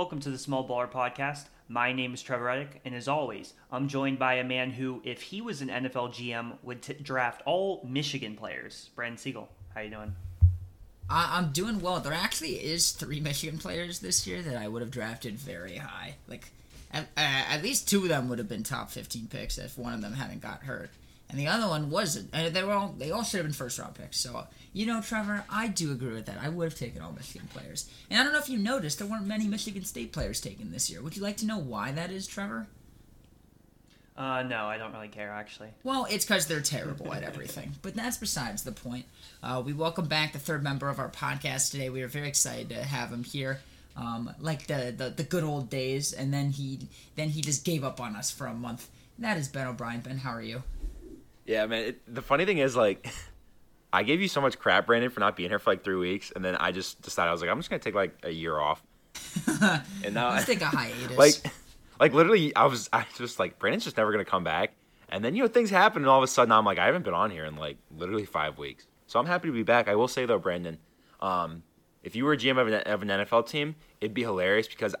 Welcome to the Small Baller Podcast. My name is Trevor Reddick, and as always, I'm joined by a man who, if he was an NFL GM, would t- draft all Michigan players. Brandon Siegel, how you doing? I'm doing well. There actually is three Michigan players this year that I would have drafted very high. Like, at, uh, at least two of them would have been top 15 picks if one of them hadn't got hurt, and the other one wasn't. And they were all they all should have been first round picks. So you know, Trevor, I do agree with that. I would have taken all Michigan players. And I don't know if you noticed, there weren't many Michigan State players taken this year. Would you like to know why that is, Trevor? Uh, no, I don't really care actually. Well, it's because they're terrible at everything. But that's besides the point. Uh, we welcome back the third member of our podcast today. We are very excited to have him here. Um, like the, the the good old days, and then he then he just gave up on us for a month. That is Ben O'Brien. Ben, how are you? Yeah, man. It, the funny thing is, like, I gave you so much crap, Brandon, for not being here for like three weeks, and then I just decided I was like, I'm just gonna take like a year off. and now, Let's take a hiatus. like, like literally, I was, I was just like, Brandon's just never gonna come back. And then you know things happen, and all of a sudden I'm like, I haven't been on here in like literally five weeks. So I'm happy to be back. I will say though, Brandon, um, if you were a GM of an, of an NFL team, it'd be hilarious because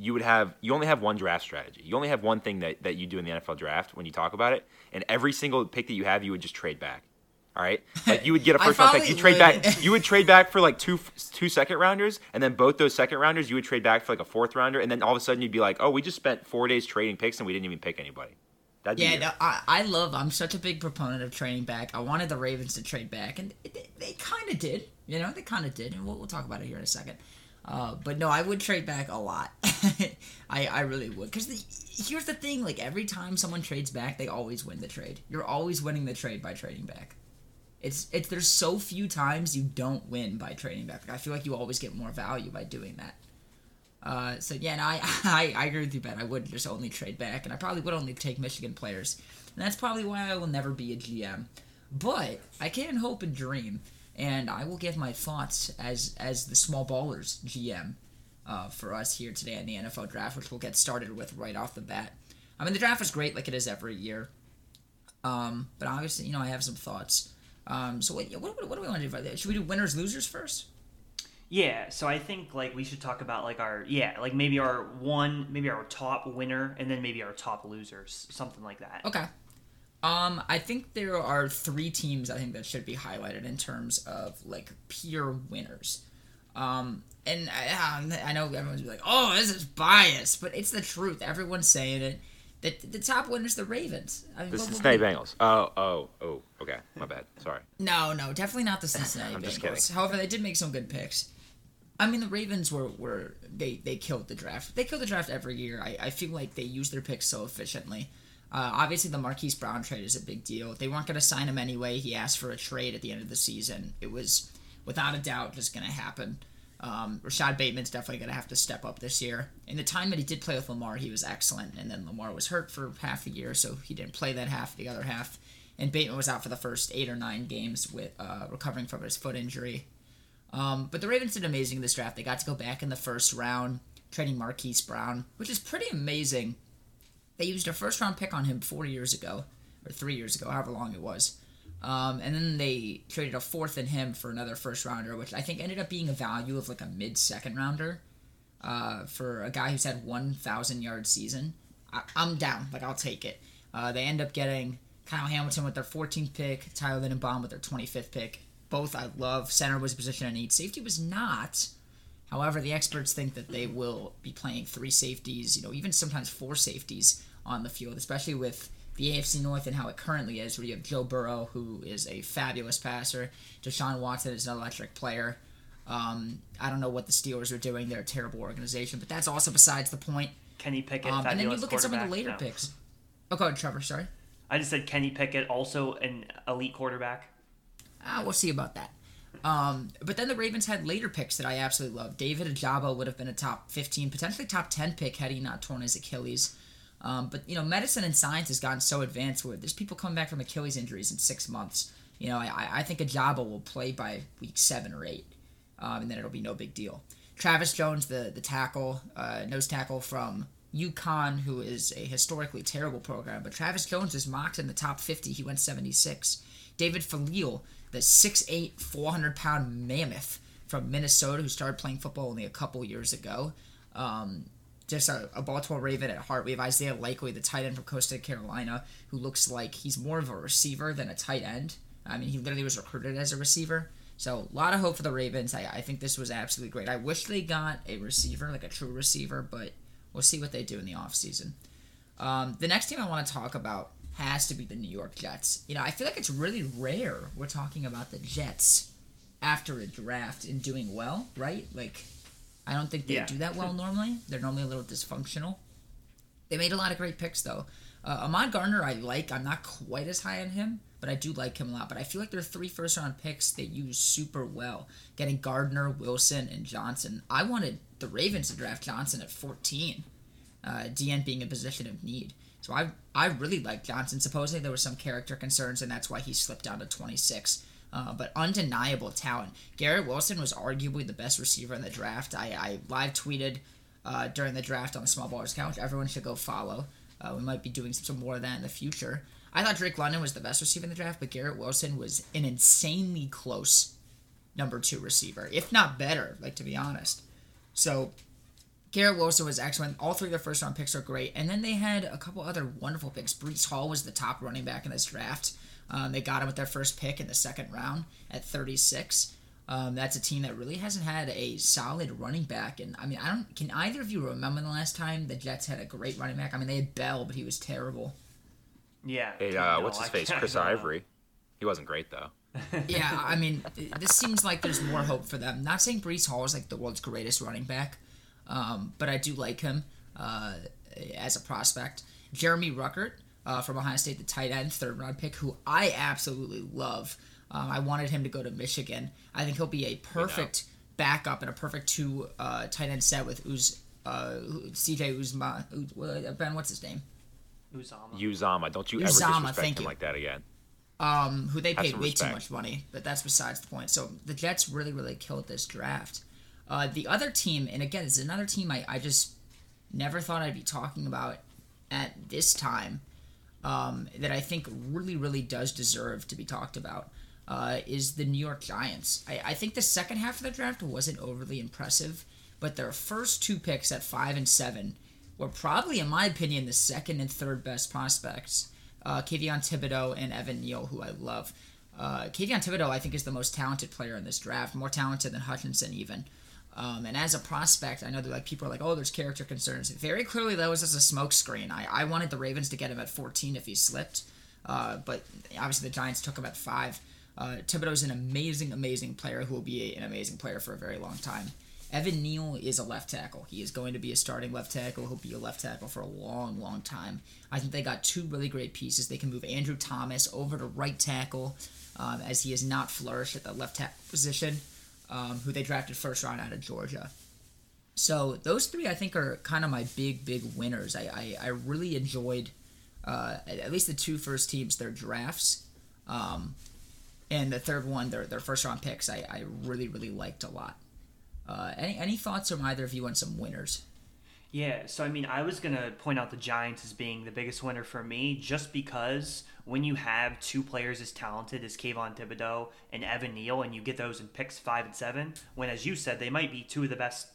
you would have you only have one draft strategy. You only have one thing that, that you do in the NFL draft when you talk about it, and every single pick that you have, you would just trade back. All right, like you would get a first round pick. You trade would. back. You would trade back for like two two second rounders, and then both those second rounders, you would trade back for like a fourth rounder, and then all of a sudden you'd be like, oh, we just spent four days trading picks and we didn't even pick anybody. That'd yeah, no, I, I love. I'm such a big proponent of trading back. I wanted the Ravens to trade back, and they, they kind of did. You know, they kind of did, and we'll, we'll talk about it here in a second. Uh, but no, I would trade back a lot. I I really would, because here's the thing: like every time someone trades back, they always win the trade. You're always winning the trade by trading back. It's it's there's so few times you don't win by trading back. Like, I feel like you always get more value by doing that. Uh, so yeah, and I, I I agree with you, Ben. I would just only trade back, and I probably would only take Michigan players, and that's probably why I will never be a GM. But I can hope and dream, and I will give my thoughts as as the small ballers GM uh, for us here today in the NFL draft, which we'll get started with right off the bat. I mean, the draft is great, like it is every year. Um, but obviously, you know, I have some thoughts. Um, so what, what, what do we want to do? Should we do winners losers first? Yeah, so I think like we should talk about like our yeah, like maybe our one, maybe our top winner, and then maybe our top losers, something like that. Okay. Um, I think there are three teams I think that should be highlighted in terms of like pure winners. Um, and I, I know everyone's like, "Oh, this is biased," but it's the truth. Everyone's saying it. The, the top winner's the Ravens. I mean, The Cincinnati Bengals. Oh, oh, oh. Okay, my bad. Sorry. No, no, definitely not the Cincinnati I'm just Bengals. kidding. However, they did make some good picks. I mean, the Ravens were, were they they killed the draft. They kill the draft every year. I, I feel like they use their picks so efficiently. Uh, obviously, the Marquise Brown trade is a big deal. They weren't going to sign him anyway. He asked for a trade at the end of the season. It was without a doubt just going to happen. Um, Rashad Bateman's definitely going to have to step up this year. In the time that he did play with Lamar, he was excellent, and then Lamar was hurt for half the year, so he didn't play that half. The other half, and Bateman was out for the first eight or nine games with uh, recovering from his foot injury. Um, but the Ravens did amazing in this draft. They got to go back in the first round, trading Marquise Brown, which is pretty amazing. They used a first round pick on him four years ago, or three years ago, however long it was. Um, and then they traded a fourth in him for another first rounder, which I think ended up being a value of like a mid second rounder uh, for a guy who's had 1,000 yard season. I, I'm down. Like, I'll take it. Uh, they end up getting Kyle Hamilton with their 14th pick, Tyler Linderbaum with their 25th pick. Both I love. Center was a position I need. Safety was not. However, the experts think that they will be playing three safeties, you know, even sometimes four safeties on the field, especially with the AFC North and how it currently is, where you have Joe Burrow, who is a fabulous passer, Deshaun Watson is an electric player. Um, I don't know what the Steelers are doing; they're a terrible organization, but that's also besides the point. Kenny Pickett, Um, and then you look at some of the later No. picks. Oh, go ahead, Trevor. Sorry. I just said Kenny Pickett, also an elite quarterback. Ah, we'll see about that. Um, but then the Ravens had later picks that I absolutely love. David Ojabo would have been a top 15, potentially top 10 pick had he not torn his Achilles. Um, but, you know, medicine and science has gotten so advanced where there's people coming back from Achilles injuries in six months. You know, I, I think Ojabo will play by week seven or eight, um, and then it'll be no big deal. Travis Jones, the, the tackle, uh, nose tackle from UConn, who is a historically terrible program, but Travis Jones is mocked in the top 50. He went 76. David Faalele, the 6'8", 400 pound mammoth from Minnesota who started playing football only a couple years ago. Um, just a, a, Baltimore Raven at heart. We have Isaiah Likely, the tight end from Coastal Carolina, who looks like he's more of a receiver than a tight end. I mean, he literally was recruited as a receiver. So a lot of hope for the Ravens. I, I think this was absolutely great. I wish they got a receiver, like a true receiver, but we'll see what they do in the offseason. Um, the next team I want to talk about has to be the New York Jets. You know, I feel like it's really rare we're talking about the Jets after a draft and doing well, right? Like, I don't think they yeah. do that well normally. They're normally a little dysfunctional. They made a lot of great picks, though. Uh, Ahmad Gardner, I like. I'm not quite as high on him, but I do like him a lot. But I feel like their three first round picks they use super well. Getting Gardner, Wilson, and Johnson. I wanted the Ravens to draft Johnson at 14. Uh, DN being a position of need. So I I really like Johnson. Supposedly there were some character concerns, and that's why he slipped down to 26. Uh, but undeniable talent. Garrett Wilson was arguably the best receiver in the draft. I, I live tweeted uh, during the draft on the Small Ballers account, which everyone should go follow. Uh, we might be doing some, some more of that in the future. I thought Drake London was the best receiver in the draft, but Garrett Wilson was an insanely close number two receiver, if not better, like to be honest. So Garrett Wilson was excellent. All three of their first round picks are great. And then they had a couple other wonderful picks. Breece Hall was the top running back in this draft. Um, they got him with their first pick in the second round at 36. Um, that's a team that really hasn't had a solid running back. And I mean, I don't. Can either of you remember the last time the Jets had a great running back? I mean, they had Bell, but he was terrible. Yeah. Hey, uh, no, what's his I face? Chris Ivory. He wasn't great though. yeah, I mean, this seems like there's more hope for them. Not saying Breece Hall is like the world's greatest running back, um, but I do like him uh, as a prospect. Jeremy Ruckert uh, from Ohio State, the tight end, third round pick, who I absolutely love. Um, I wanted him to go to Michigan. I think he'll be a perfect backup and a perfect two uh, tight end set with Uz, uh, CJ Uzomah. Uz, ben, what's his name? Uzomah. Uzomah. Don't you Uzomah, ever disrespect him you. like that again. Um, who they paid way respect. too much money, but that's besides the point. So the Jets really, really killed this draft. Uh, the other team, and again, it's another team I, I just never thought I'd be talking about at this time um, that I think really, really does deserve to be talked about uh, is the New York Giants. I, I think the second half of the draft wasn't overly impressive, but their first two picks at five and seven were probably, in my opinion, the second and third best prospects. Uh, Kayvon Thibodeaux and Evan Neal, who I love. Uh, Kayvon Thibodeaux, I think, is the most talented player in this draft, more talented than Hutchinson even. Um, and as a prospect, I know that like people are like, oh, there's character concerns. Very clearly, that was just a smokescreen. I, I wanted the Ravens to get him at 14 if he slipped, uh, but obviously the Giants took him at five. Uh, Thibodeaux's an amazing, amazing player who will be an amazing player for a very long time. Evan Neal is a left tackle. He is going to be a starting left tackle. He'll be a left tackle for a long, long time. I think they got two really great pieces. They can move Andrew Thomas over to right tackle, um, as he has not flourished at the left tackle position um, who they drafted first round out of Georgia. So those three, I think, are kind of my big, big winners. I, I, I really enjoyed uh, at least the two first teams, their drafts, um, and the third one, their their first round picks. I, I really, really liked a lot. Uh, any any thoughts from either of you on some winners? Yeah, so I mean, I was gonna point out the Giants as being the biggest winner for me, just because when you have two players as talented as Kayvon Thibodeaux and Evan Neal, and you get those in picks five and seven, when as you said, they might be two of the best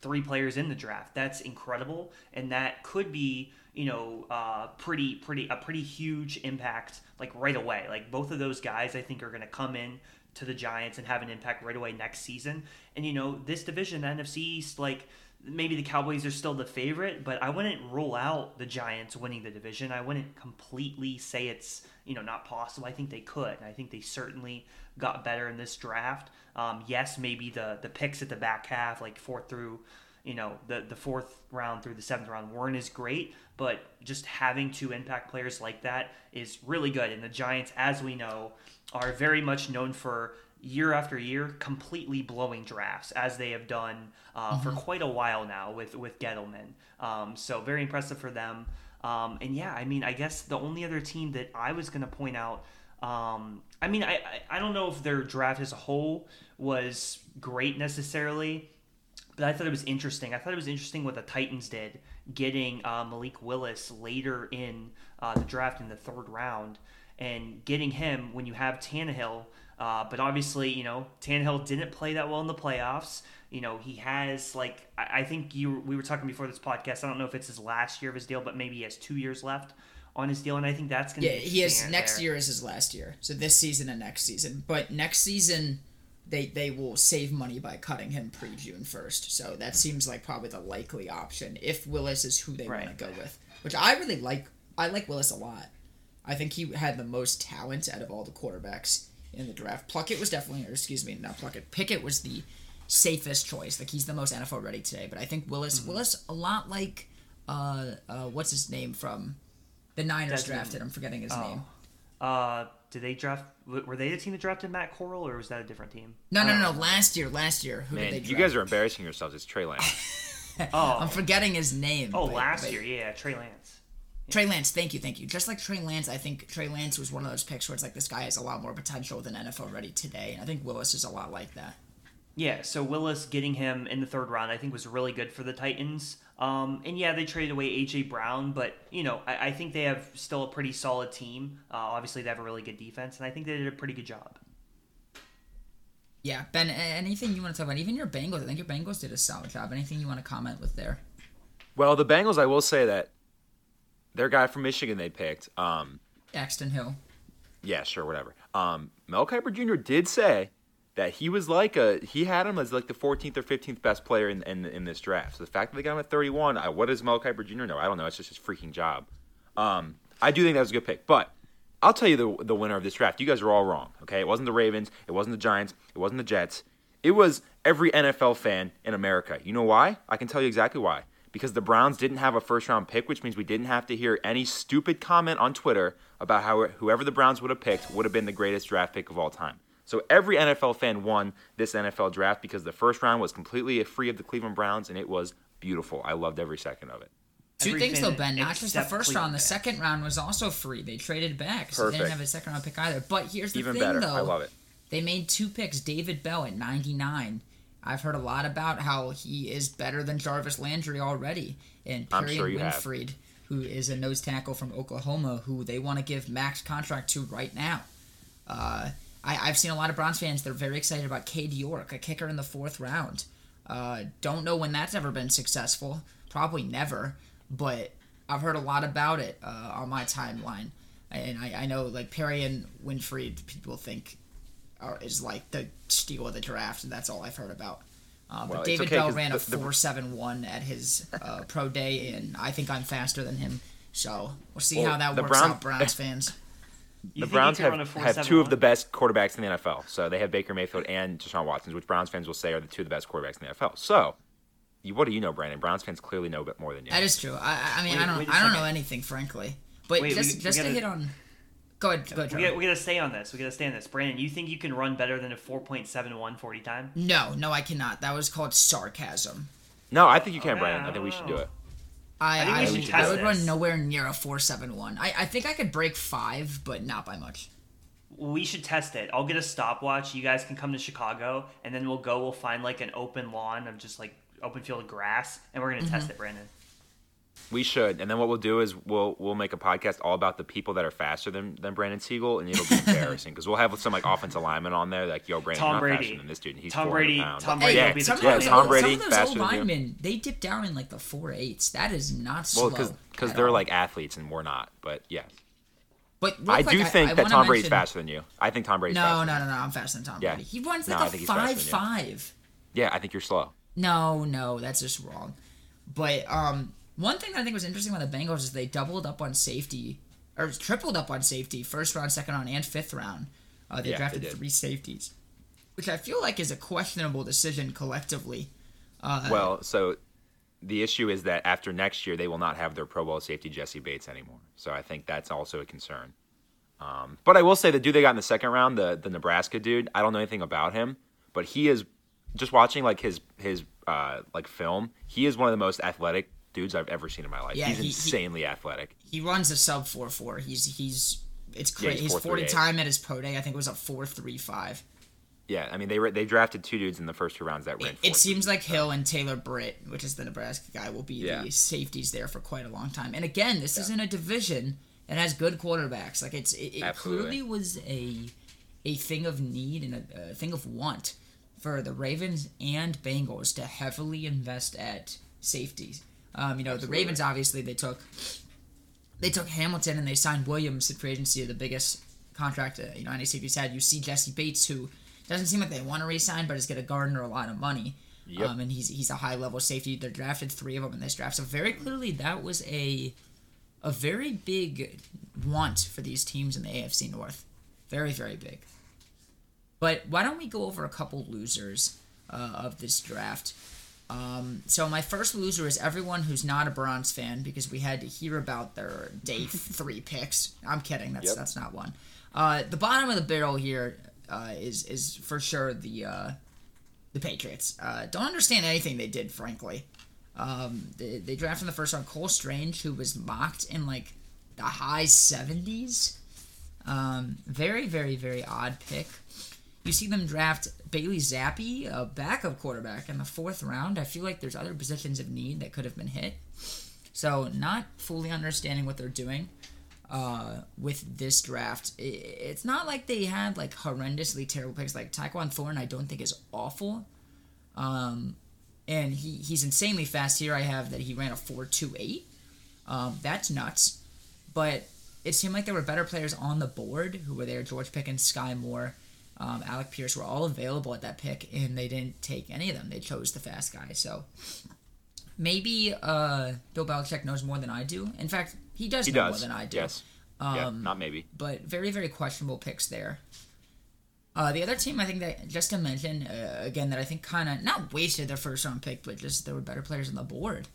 three players in the draft. That's incredible, and that could be you know uh, pretty pretty a pretty huge impact like right away. Like both of those guys, I think are gonna come in to the Giants and have an impact right away next season. And you know this division, the NFC East, like maybe the Cowboys are still the favorite, but I wouldn't rule out the Giants winning the division. I wouldn't completely say it's you know not possible. I think they could. I think they certainly got better in this draft. Um, yes, maybe the the picks at the back half, like fourth through you know the the fourth round through the seventh round weren't as great, but just having two impact players like that is really good. And the Giants, as we know, are very much known for year after year completely blowing drafts as they have done uh, mm-hmm. for quite a while now with with Gettleman. Um, so very impressive for them. Um, and yeah, I mean, I guess the only other team that I was going to point out. Um, I mean, I, I don't know if their draft as a whole was great necessarily, but I thought it was interesting. I thought it was interesting what the Titans did, getting uh, Malik Willis later in uh, the draft in the third round, and getting him when you have Tannehill uh, but obviously, you know, Tannehill didn't play that well in the playoffs. You know, he has like I I think you we were talking before this podcast. I don't know if it's his last year of his deal, but maybe he has two years left on his deal, and I think that's gonna. Yeah, be he has next there. year is his last year. So this season and next season. But next season they they will save money by cutting him pre June first. So that seems like probably the likely option if Willis is who they Right. want to go with. Which I really like I like Willis a lot. I think he had the most talent out of all the quarterbacks in the draft. Pluckett was definitely or excuse me, not Pluckett. Pickett was the safest choice. Like he's the most NFL ready today. But I think Willis Mm-hmm. Willis a lot like uh uh what's his name from the Niners Desmond- drafted. I'm forgetting his Oh. name. Uh, did they draft? Were they the team that drafted Matt Corral, or was that a different team? No, no, no, no. Last year, last year. Who Man, did they you guys are embarrassing yourselves. It's Trey Lance. Oh, I'm forgetting his name. oh, but- last but- year, yeah, Trey Lance. Trey Lance. Thank you, thank you. Just like Trey Lance, I think Trey Lance was one of those picks where it's like this guy has a lot more potential than NFL ready today, and I think Willis is a lot like that. Yeah, so Willis getting him in the third round, I think, was really good for the Titans. Um, and yeah, they traded away AJ Brown, but you know, I, I think they have still a pretty solid team. Uh, obviously, they have a really good defense, and I think they did a pretty good job. Yeah, Ben. Anything you want to talk about? Even your Bengals. I think your Bengals did a solid job. Anything you want to comment with there? well, the Bengals, I will say that their guy from Michigan they picked. Um, Axton Hill. yeah, sure, whatever. Um, Mel Kiper Jr. did say that he was like a he had him as like the 14th or 15th best player in in, in this draft. So the fact that they got him at 31, I, what does Mel Kiper Jr. know? I don't know. It's just his freaking job. Um, I do think that was a good pick, but I'll tell you the the winner of this draft. You guys are all wrong. Okay, it wasn't the Ravens, it wasn't the Giants, it wasn't the Jets. It was every NFL fan in America. You know why? I can tell you exactly why. Because the Browns didn't have a first round pick, which means we didn't have to hear any stupid comment on Twitter about how whoever the Browns would have picked would have been the greatest draft pick of all time. So every NFL fan won this NFL draft because the first round was completely free of the Cleveland Browns and it was beautiful. I loved every second of it. Two Every things though, Ben. Not just the first Cleveland round. The fans. second round was also free. They traded back, so they didn't have a second round pick either. But here's the Even thing, better. though. I love it. They made two picks. David Bell at 99. I've heard a lot about how he is better than Jarvis Landry already. And Perry sure you have. Winfrey, who is a nose tackle from Oklahoma, who they want to give max contract to right now. Uh, I, I've seen a lot of Browns fans. They're very excited about Cade York, a kicker in the fourth round. Uh, don't know when that's ever been successful. Probably never. But I've heard a lot about it uh, on my timeline. And I, I know, like, Perry and Winfried, people think are, is like the steal of the draft, and that's all I've heard about. Uh, Well, but it's David okay Bell 'cause ran a the- the- four seven one at his uh, pro day, and I think I'm faster than him. So we'll see Well, how that works Brown- out, Browns fans. The Browns you could run have, have two of the best quarterbacks in the NFL. So they have Baker Mayfield and Deshaun Watson, which Browns fans will say are the two of the best quarterbacks in the NFL. So, you, what do you know, Brandon? Browns fans clearly know a bit more than you. That is true. I, I mean, Wait- I don't, wait a I don't know anything, frankly. But Wait, just, we- we just to gotta- hit on. Go ahead, go ahead. We Trevor. got, we got to stay on this. We got to stay on this. Brandon, you think you can run better than a 4.71 40 time? No, no, I cannot. That was called sarcasm. no, I think you can, Okay, Brandon. I I think we should do it. I, I think we I, should would- test I would run nowhere near a four seven one. I, I think I could break five, but not by much. We should test it. I'll get a stopwatch. You guys can come to Chicago, and then we'll go. We'll find like an open lawn of just like open field of grass, and we're gonna Mm-hmm. test it, Brandon. We should, and then what we'll do is we'll we'll make a podcast all about the people that are faster than, than Brandon Siegel, and it'll be embarrassing because we'll have some like offensive linemen on there, like yo, Brandon, Tom not Brady. faster than this dude. and He's Tom Brady- pounds. Tom Brady yeah, will be the some of yeah, those, Tom old- Brady some of those faster old linemen, they dip down in like the four eights. That is not slow. Well, because at they're all. like athletes and we're not. But yes, But I quick, do think I that wanna Tom Brady's mention- faster than you. I think Tom Brady's No, faster. no, than no, no. I'm faster than Tom Yeah. Brady. He runs like I a think he's five five. Yeah, I think you're slow. No, no, that's just wrong. But um, one thing that I think was interesting about the Bengals is they doubled up on safety, or tripled up on safety, first round, second round, and fifth round. Uh, they Yeah, drafted did. three safeties, which I feel like is a questionable decision collectively. Uh, Well, so the issue is that after next year, they will not have their Pro Bowl safety Jessie Bates anymore. So I think that's also a concern. Um, but I will say the dude they got in the second round, the the Nebraska dude, I don't know anything about him, but he is just watching like his his uh, like film. He is one of the most athletic dudes I've ever seen in my life. Yeah, he's he- he- insanely athletic. he runs a sub four four. He's he's it's Yeah, crazy. he's His forty time at his pro day, I think, it was a four three five. Yeah, I mean they were, they drafted two dudes in the first two rounds that ran. It, it seems like so- Hill and Taylor Britt, which is the Nebraska guy, will be Yeah. the safeties there for quite a long time. And again, this is in a division that has good quarterbacks. Like it's it, it clearly was a a thing of need and a, a thing of want for the Ravens and Bengals to heavily invest at safeties. Um, you know, Absolutely. the Ravens obviously they took they took Hamilton and they signed Williams in free agency, the biggest contract uh, you know any safety's had. You see Jessie Bates, who doesn't seem like they want to re-sign, but is going to garner a lot of money. Yep. Um, and he's he's a high level safety. They drafted three of them in this draft, so very clearly that was a a very big want for these teams in the AFC North. Very very big. But why don't we go over a couple losers uh, of this draft? Um, so my first loser is everyone who's not a Browns fan because we had to hear about their day three picks. I'm kidding. That's Yep. that's not one. Uh, the bottom of the barrel here uh, is is for sure the uh, the Patriots. Uh, don't understand anything they did, frankly. Um, they, they drafted in the first round Cole Strange, who was mocked in like the high 70s. Um, very, very, very odd pick. You see them draft Bailey Zappe, a backup quarterback, in the fourth round. I feel like there's other positions of need that could have been hit. So, not fully understanding what they're doing uh, with this draft. It's not like they had like horrendously terrible picks. Like Tyquan Thorne, I don't think is awful. Um, and he, he's insanely fast. Here I have that he ran a 4.28. Um, that's nuts. But it seemed like there were better players on the board who were there. George Pickens, Skyy Moore, um, Alec Pierce were all available at that pick, and they didn't take any of them. They chose the fast guy. So maybe uh, Bill Belichick knows more than I do. In fact, he does He know does. more than I do. Yes. Um, yeah. Not maybe. but very very questionable picks there. Uh, the other team I think that just to mention uh, again that I think kind of not wasted their first round pick, but just there were better players on the board.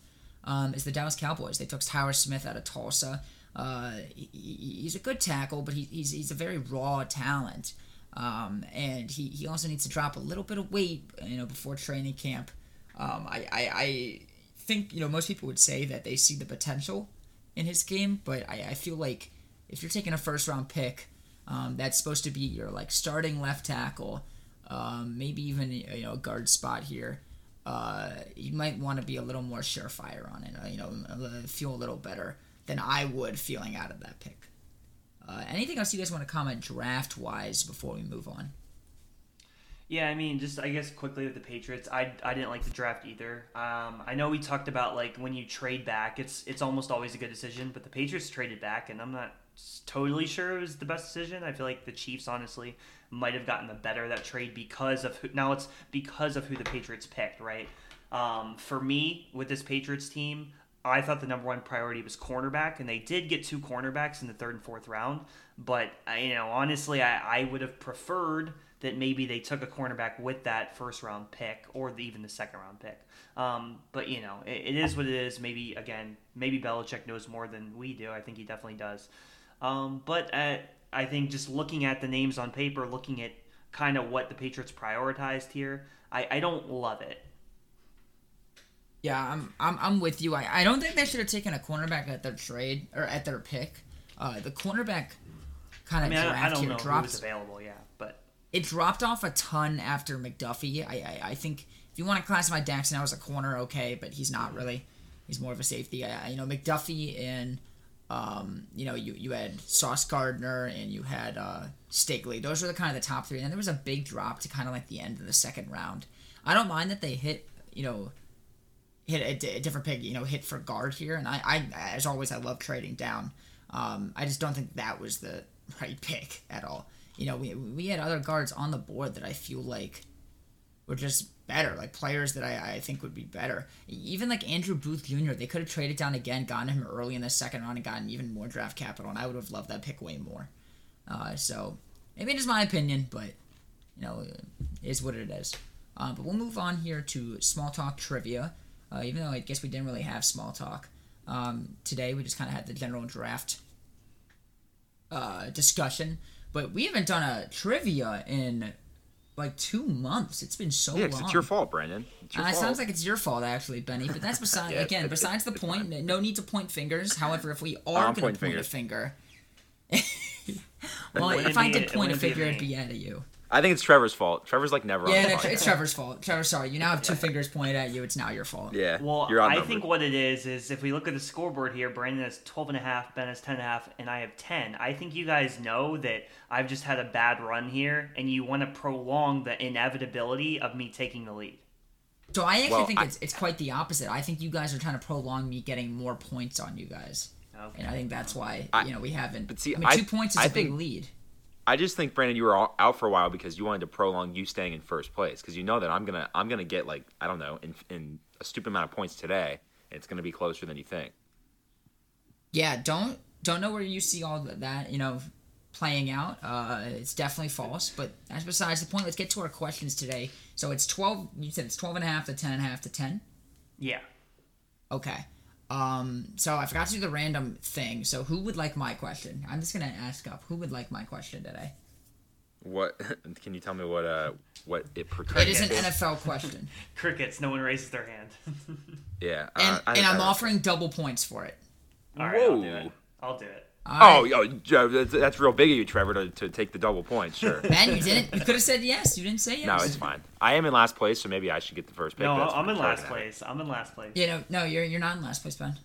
Um, is the Dallas Cowboys? They took Tyler Smith out of Tulsa. Uh, he, he- he's a good tackle, but he, he's he's a very raw talent, um, and he, he also needs to drop a little bit of weight, you know, before training camp. Um, I, I I think you know most people would say that they see the potential in his game, but I, I feel like if you're taking a first round pick, um, that's supposed to be your like starting left tackle, um, maybe even you know a guard spot here. Uh, you might want to be a little more surefire on it. Uh, you know, uh, feel a little better than I would feeling out of that pick. Uh, anything else you guys want to comment draft wise before we move on? Yeah, I mean, just I guess quickly with the Patriots, I, I didn't like the draft either. Um, I know we talked about like when you trade back, it's it's almost always a good decision, but the Patriots traded back, and I'm not totally sure it was the best decision. I feel like the Chiefs honestly might have gotten the better of that trade because of who, now it's because of who the Patriots picked, right? Um, for me, with this Patriots team, I thought the number one priority was cornerback, and they did get two cornerbacks in the third and fourth round. But you know, honestly, I, I would have preferred that maybe they took a cornerback with that first round pick or the, even the second round pick. Um, but you know, it, it is what it is. Maybe again, maybe Belichick knows more than we do. I think he definitely does. Um, but uh, I think just looking at the names on paper, looking at kind of what the Patriots prioritized here, I, I don't love it. Yeah, I'm I'm, I'm with you. I, I don't think they should have taken a cornerback at their trade or at their pick. Uh, the cornerback kind I of mean, I, draft I don't here know who dropped was available, yeah, but it dropped off a ton after McDuffie. I, I, I think if you want to classify Daxton now as a corner, okay, but he's not really. He's more of a safety. I, I- you know, McDuffie and um, you know, you, you had Sauce Gardner and you had uh, Stingley. Those were the kind of the top three. And then there was a big drop to kind of like the end of the second round. I don't mind that they hit, you know, hit a, different pick, you know, hit for guard here. And I, I, as always, I love trading down. Um, I just don't think that was the right pick at all. You know, we, we had other guards on the board that I feel like were just better, like players that I, I think would be better. Even like Andrew Booth Jr., they could have traded down again, gotten him early in the second round, and gotten even more draft capital, and I would have loved that pick way more. Uh, so maybe it is my opinion, but you know, is what it is. Uh, but we'll move on here to small talk trivia. Uh, even though I guess we didn't really have small talk um, today, we just kind of had the general draft uh, discussion. But we haven't done a trivia in like two months. It's been so Yeah, 'cause long. it's your fault, Brandon. It's your Uh, it sounds like it's your fault, actually, Benny. But that's beside Yeah, again. Besides the point, fine. no need to point fingers. However, if we are going to point fingers. a finger, well, if I did point a wouldn't finger, it'd be at you. I think it's Trevor's fault. Trevor's like never on Yeah, the no, it's Trevor's fault. Trevor, sorry. You now have two fingers pointed at you. It's now your fault. Yeah. Well, you're I think what it is is if we look at the scoreboard here, Brandon has 12 and a half, Ben has 10 and a half, and I have 10. I think you guys know that I've just had a bad run here, and you want to prolong the inevitability of me taking the lead. So I actually Well, think I- it's it's quite the opposite. I think you guys are trying to prolong me getting more points on you guys, Okay. and I think that's why I- you know we haven't. but see, I mean, I- two points is I a big think- lead. I just think Brandon, you were out for a while because you wanted to prolong you staying in first place because you know that I'm gonna I'm gonna get like I don't know in in a stupid amount of points today. And it's gonna be closer than you think. Yeah, don't don't know where you see all that you know playing out. Uh, it's definitely false, but that's besides the point. Let's get to our questions today. So it's twelve. You said it's twelve and a half to ten and a half to ten. Yeah. Okay. Um, so I forgot to do the random thing. So who would like my question? I'm just gonna ask up. Who would like my question today? What can you tell me what uh what it It pertains is an? NFL question, Crickets, no one raises their hand. Yeah. and uh, I- and I'm I- offering double points for it. All right, I'll do it. I'll do it. Oh, yo, Joe, that's, that's real big of you, Trevor, to, to take the double points. Sure. Ben, you didn't. You could have said yes. You didn't say yes. no, it's fine. I am in last place, so maybe I should get the first pick. No, that's I'm fine. in last can place. I'm in last place. You know, no, you're you're not in last place, Ben.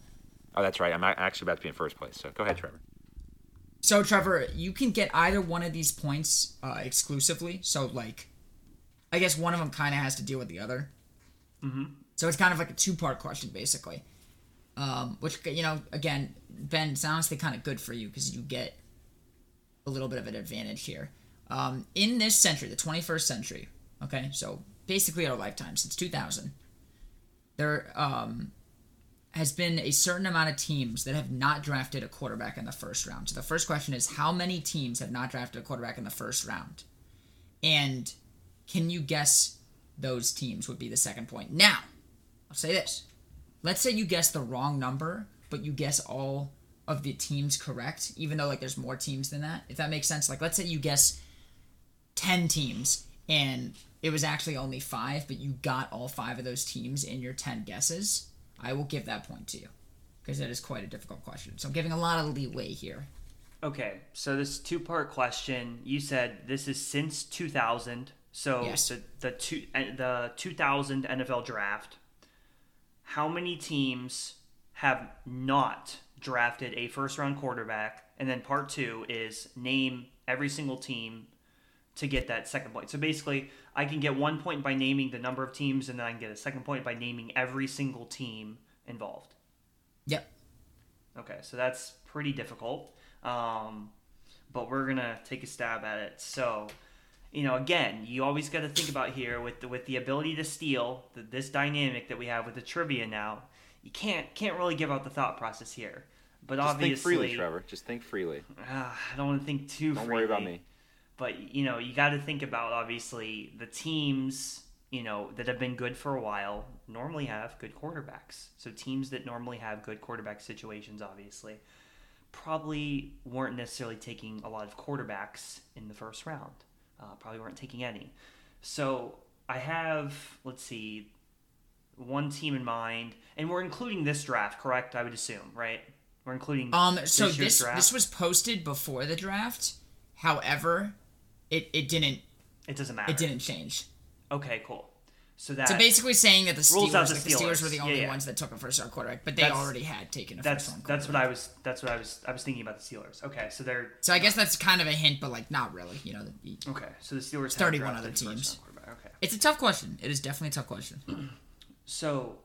Oh, that's right. I'm actually about to be in first place. So go ahead, Trevor. So Trevor, you can get either one of these points uh, exclusively. So like, I guess one of them kind of has to deal with the other. Mm-hmm. So it's kind of like a two-part question, basically. Um, which you know, again, Ben, it's honestly kind of good for you because you get a little bit of an advantage here. Um, in this century, the 21st century, okay, so basically our lifetime since 2000, there um, has been a certain amount of teams that have not drafted a quarterback in the first round. So the first question is how many teams have not drafted a quarterback in the first round? And can you guess those teams would be the second point. Now, I'll say this. Let's say you guess the wrong number, but you guess all of the teams correct, even though like there's more teams than that. If that makes sense. Like let's say you guess 10 teams and it was actually only 5, but you got all 5 of those teams in your 10 guesses. I will give that point to you because that is quite a difficult question. So I'm giving a lot of leeway here. Okay, so this two part question. You said this is since 2000. So Yes. the the two uh, the 2000 NFL draft. How many teams have not drafted a first round quarterback? And then part two is name every single team to get that second point. So basically, I can get one point by naming the number of teams, and then I can get a second point by naming every single team involved. Yep. Okay, so that's pretty difficult. Um, but we're gonna take a stab at it. So, you know, again, you always got to think about here with the, with the ability to steal, the, this dynamic that we have with the trivia now. You can't can't really give out the thought process here. But Just obviously, think freely, Trevor. Just think freely. ah, I don't want to think too. Freely. Don't worry about me. But you know, you got to think about obviously the teams you know that have been good for a while normally have good quarterbacks. So teams that normally have good quarterback situations, obviously, probably weren't necessarily taking a lot of quarterbacks in the first round. Uh, probably weren't taking any. So I have, let's see, one team in mind, and we're including this draft, correct? I would assume, right? We're including Um. So this this draft. this was posted before the draft. However, it, it didn't it doesn't matter. it didn't change. Okay, cool. So that So basically saying that the Steelers, the like, the Steelers Steelers. were the only yeah. ones that took a first round quarterback, but they That's- already had taken a That's first round that's what. I was that's what I was I was thinking about the Steelers. Okay, so they're So I guess that's kind of a hint, but like not really. You know, the- okay. So the Steelers 31 drafted other teams. Okay, it's a tough question. It is definitely a tough question. so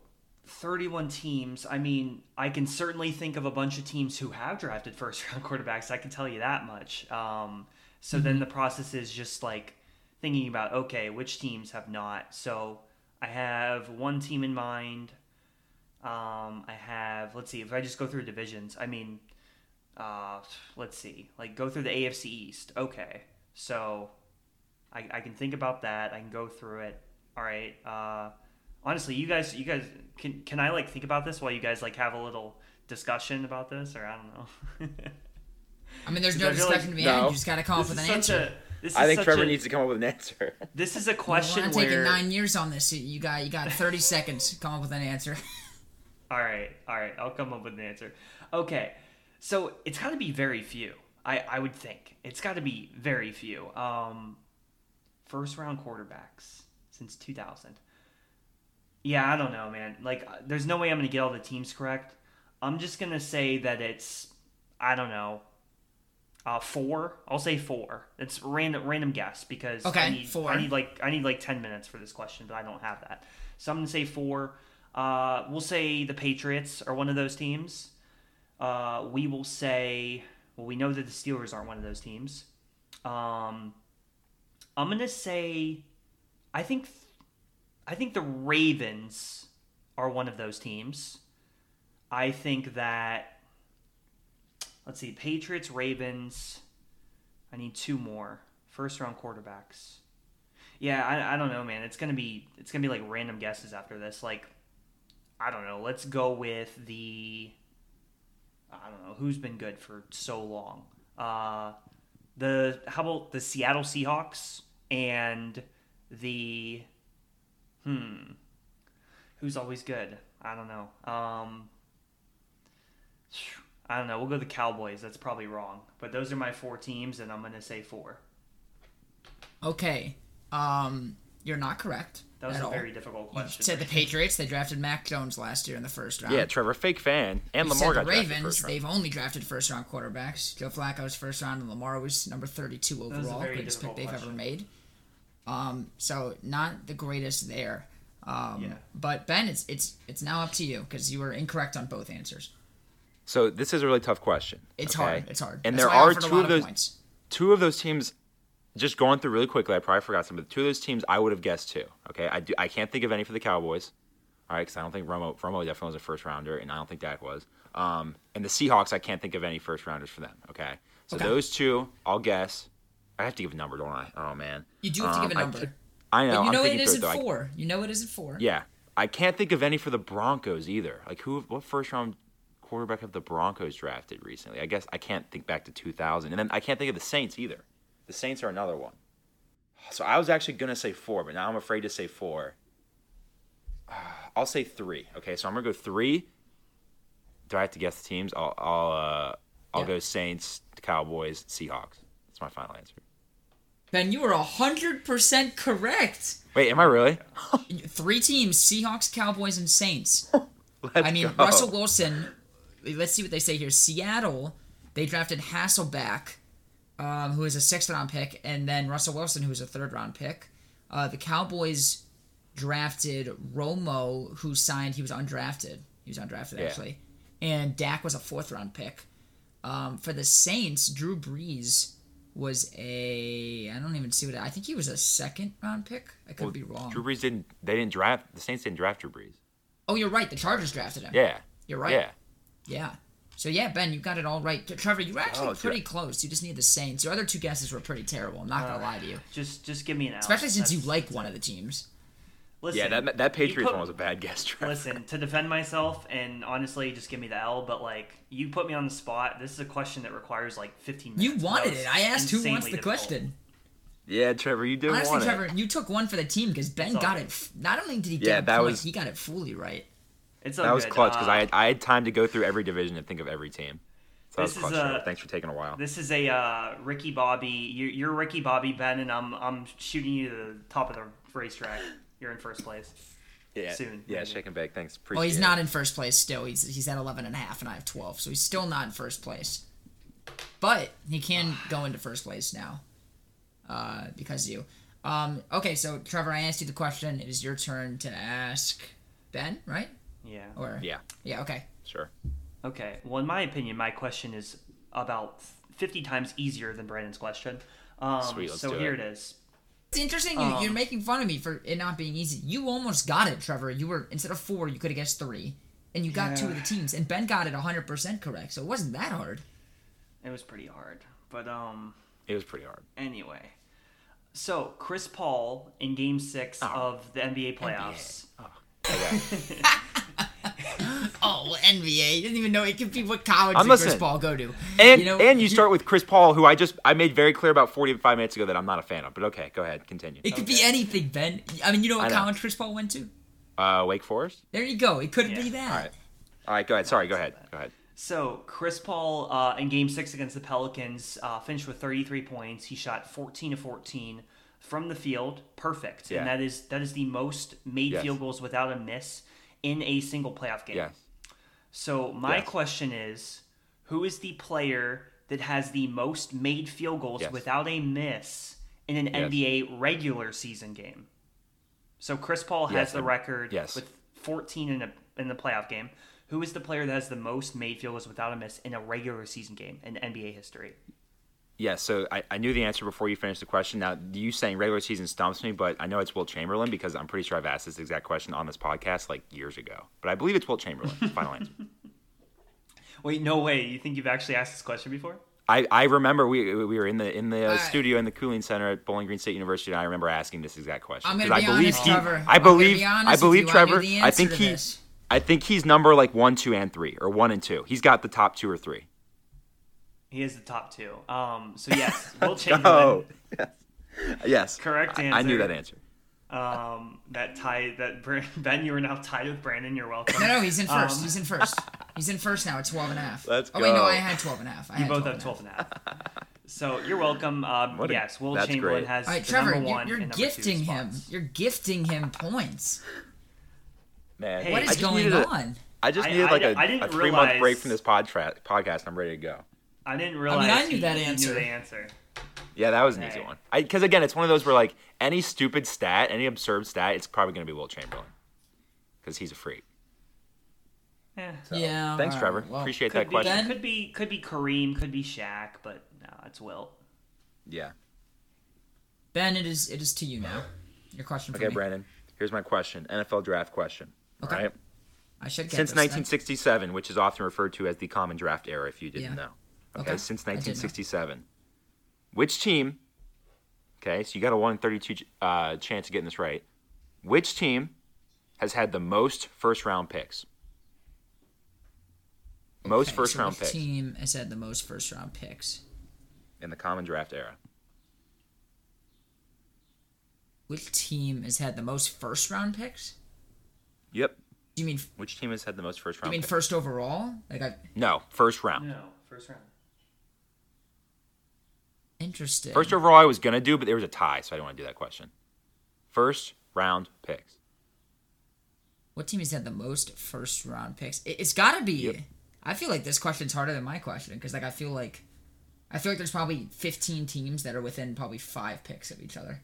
thirty-one teams. I mean, I can certainly think of a bunch of teams who have drafted first-round quarterbacks. I can tell you that much. Um, so then the process is just like thinking about okay, which teams have not. So I have one team in mind. Um, I have let's see if I just go through divisions. I mean, uh, let's see, like go through the AFC East. Okay, so I, I can think about that. I can go through it. All right. Uh, honestly, you guys, you guys, can can I like think about this while you guys like have a little discussion about this, or I don't know. I mean, there's no that really- discussion to be No. had. You just got to come up this with an answer. a. This is I think such Trevor a, needs to come up with an answer. This is a Well, question I'm taking nine years on this. You got you got 30 seconds. to Come up with an answer. All right, all right. I'll come up with an answer. Okay, so it's got to be very few. I I would think it's got to be very few. Um, first round quarterbacks since 2000. Yeah, I don't know, man. Like, uh, there's no way I'm going to get all the teams correct. I'm just going to say that it's, I don't know, uh, four. I'll say four. It's random random guess because Okay, I need four. I need like I need like ten minutes for this question, but I don't have that. So I'm gonna say four. Uh, we'll say the Patriots are one of those teams. Uh, we will say well, we know that the Steelers aren't one of those teams. Um, I'm gonna say, I think, I think the Ravens are one of those teams. I think that. Let's see, Patriots, Ravens. I need two more first round quarterbacks. Yeah, I, I don't know, man. It's gonna be it's gonna be like random guesses after this. Like, I don't know. Let's go with the. I don't know who's been good for so long. Uh, the how about the Seattle Seahawks and the hmm who's always good? I don't know. Um, I don't know. We'll go the Cowboys. That's probably wrong, but those are my four teams, and I'm gonna say four. Okay. Um, you're not correct. That was at a all. very difficult You question. said the Patriots. They drafted Mac Jones last year in the first round. Yeah, Trevor, fake fan, and You Lamar said got the drafted Ravens. first round. They've only drafted first round quarterbacks. Joe Flacco was first round, and Lamar was number 32 was a overall. very Greatest pick difficult they've ever made. Um, so not the greatest there. Um, Yeah. But Ben, it's it's it's now up to you because you were incorrect on both answers. So this is a really tough question. It's okay? hard. It's hard. And That's there I are two of those points. two of those teams. Just going through really quickly, I probably forgot some, but two of those teams I would have guessed too. Okay, I do. I can't think of any for the Cowboys. All right, because I don't think Romo Romo definitely was a first rounder, and I don't think Dak was. Um, and the Seahawks, I can't think of any first rounders for them. Okay, so Okay. those two, I'll guess. I have to give a number, don't I? Oh man. You do have to Um, give a number. can't- I know. But you I'm know it thinking through isn't. I- four. You know it isn't four. yeah, I can't think of any for the Broncos either. Like who? What first round quarterback have the Broncos drafted recently? I guess I can't think back to 2000, and then I can't think of the Saints either. The Saints are another one. So I was actually gonna say four, but now I'm afraid to say four. I'll say three. Okay, so I'm gonna go three. Do I have to guess the teams? I'll I'll uh, I'll Yeah. go Saints, Cowboys, Seahawks. That's my final answer. Ben, you were hundred percent correct. Wait, am I really? Three teams: Seahawks, Cowboys, and Saints. I mean, go. Russell Wilson. Let's see what they say here. Seattle, they drafted Hasselbeck, um, who is a sixth round pick, and then Russell Wilson, who is a third round pick. Uh, the Cowboys drafted Romo, who signed. He was undrafted. He was undrafted Yeah. actually, and Dak was a fourth round pick. Um, for the Saints, Drew Brees was a. I don't even see what. I think he was a second round pick. I could Well, be wrong. Drew Brees didn't. They didn't draft. The Saints didn't draft Drew Brees. oh, you're right. The Chargers drafted him. Yeah. You're right. Yeah. Yeah. So yeah, Ben, you got it all right. Trevor, you were actually Oh, pretty good. close. You just need the Saints. Your other two guesses were pretty terrible. I'm not gonna uh, lie to you, Just just give me an out. especially since you That's- like one of the teams. Listen, Yeah, that that Patriots put- one was a bad guess. Trevor. Listen, to defend myself, and honestly, just give me the L. But like, you put me on the spot. This is a question that requires like 15 minutes. You wanted it. I asked who wants the difficult. question. Yeah, Trevor, you did Honestly, want Trevor, it. you took one for the team because Ben got good. it. f- Not only did he Yeah, get a that point, was- he got it fully right. It's That was good. clutch because Uh, I had I had time to go through every division and think of every team. So that was This clutch. is, uh, Trevor. Thanks for taking a while. This is a uh, Ricky Bobby. You're, you're Ricky Bobby Ben, and I'm I'm shooting you to the top of the racetrack. You're in first place. yeah, soon, Yeah, maybe. shake and bake. Thanks. Appreciate Well, he's it. not in first place still. He's he's at 11 and a half, and I have 12, so he's still not in first place. But he can go into first place now, uh, because of you. Um, okay, so Trevor, I asked you the question. It is your turn to ask Ben, right? Yeah. Or Yeah, yeah, okay. sure. Okay. Well, in my opinion, my question is about 50 times easier than Brandon's question. Um, Sweet, let's so do here it. it is. It's interesting. You, Um, you're making fun of me for it not being easy. You almost got it, Trevor. You were instead of four, you could have guessed three, and you got two of the teams. And Ben got it 100 percent correct, so it wasn't that hard. It was pretty hard, but um, It was pretty hard. anyway. So Chris Paul in Game Six Oh. of the NBA playoffs. Okay. Oh, NBA. You didn't even know it could be what college I'm did Chris. Paul go to. And you know, and you start with Chris Paul, who I just I made very clear about 45 minutes ago that I'm not a fan of. But okay, go ahead, continue. It could be Okay. anything, Ben. I mean, you know what know. college Chris Paul went to? Uh, Wake Forest. There you go. It could Yeah. be that. All right. All right, go ahead. Sorry, go ahead. Go ahead. So Chris Paul uh, in Game Six against the Pelicans uh, finished with 33 points. He shot 14 to 14 from the field, perfect, Yeah. and that is that is the most made Yes. field goals without a miss in a single playoff game. Yes. So my Yes. question is, who is the player that has the most made field goals Yes. without a miss in an. NBA regular season game? So Chris Paul has the record yes. with 14 in a in the playoff game. Who is the player that has the most made field goals without a miss in a regular season game in NBA history? Yes, so I, I knew the answer before you finished the question. Now, you saying regular season stumps me, but I know it's Wilt Chamberlain because I'm pretty sure I've asked this exact question on this podcast like years ago. But I believe it's Wilt Chamberlain. Final answer. Wait, no way. You think you've actually asked this question before? I, I remember we we were in the in the uh, studio in the cooling center at Bowling Green State University, and I remember asking this exact question. I'm gonna 'Cause be I believe honest, he, Trevor. I believe be I believe you, I Trevor. knew I think answer he this. I think he's number like one, two, and three, or one and two. He's got the top two or three. He is the top two. Um, so yes, Wilt Chamberlain. Oh, yes. Correct I, I knew that answer. Um, that tie that Ben, you are now tied with Brandon. You're welcome. No, no, he's in first. Um, he's in first. He's in first now at 12 and a half. Let's Oh, wait, no. I had 12 and a half. I You had both 12 have 12 and a half. So you're welcome. What a- yes, Will that's Chamberlain great. has All right, the Trevor, number you're, one you're and number two gifting him. You're gifting him points. Man, Hey, What I is just going a- on? I just I- needed I like di- a, I didn't a three month break from this podtra- podcast. I'm ready to go. I didn't realize. I knew he- that he answer. Knew the answer. Yeah, that was an easy one. Because again, it's one of those where like any stupid stat, any absurd stat, it's probably going to be Wilt Chamberlain because he's a freak. Eh, yeah. Thanks, Trevor. right, well, Appreciate that be, question. Ben? could be could be Kareem, could be Shaq, but no, it's Wilt. Yeah. Ben, it is it is to you now. Your question for Okay, me. Brandon. Here's my question. NFL draft question. Okay. All right. I should get Since this then. 1967, which is often referred to as the common draft era, if you didn't Yeah. know. Okay. Okay. Since I did know. 1967, which team? Okay, so you got a one in 32 uh, chance of getting this right. Which team has had the most first round picks? Most Okay, first so round which picks team has had the most first round picks? in the common draft era. Which team has had the most first round picks? Yep. Do you mean Which team has had the most first you round mean picks? first overall? Like I No, first round. No, first round. Interesting. First overall, I was gonna do, but there was a tie, so I didn't want to do that question. First round picks. What team has had the most first round picks? It, it's got to be. Yep. I feel like this question's harder than my question because like I feel like I feel like there's probably 15 teams that are within probably five picks of each other.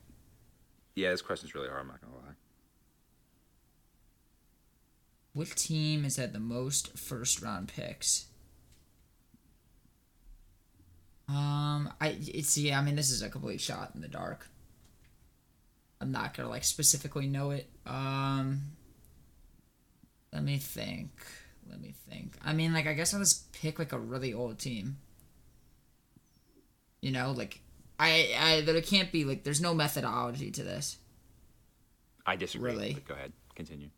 Yeah, this question's really hard. I'm not gonna lie. Which team has had the most first round picks? Um, I it's yeah. I mean, this is a complete shot in the dark. I'm not gonna like specifically know it. Um, let me think. Let me think. I mean, like I guess I'll just pick like a really old team. You know, like I I there can't be like there's no methodology to this. I disagree. Really? go ahead. Continue.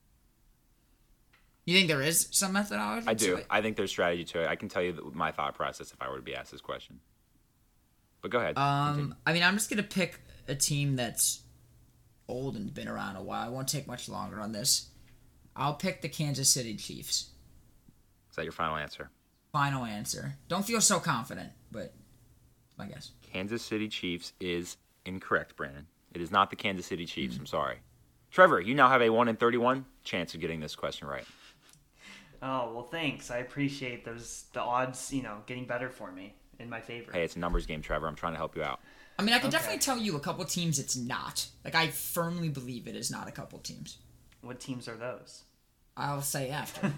You think there is some methodology? I do. it? I think there's strategy to it. I can tell you my thought process if I were to be asked this question. But go ahead. Um, Continue. I mean, I'm just gonna pick a team that's old and been around a while. I won't take much longer on this. I'll pick the Kansas City Chiefs. Is that your final answer? Final answer. Don't feel so confident, but my guess. Kansas City Chiefs is incorrect, Brandon. It is not the Kansas City. Chiefs. I'm sorry. Trevor, you now have a 1 in 31 chance of getting this question right. Oh well, thanks. I appreciate those the odds. You know, getting better for me in my favor. Hey, it's a numbers game, Trevor. I'm trying to help you out. I mean, I can Okay. definitely tell you a couple teams it's not. Like, I firmly believe it is not a couple teams. What teams are those? I'll say after.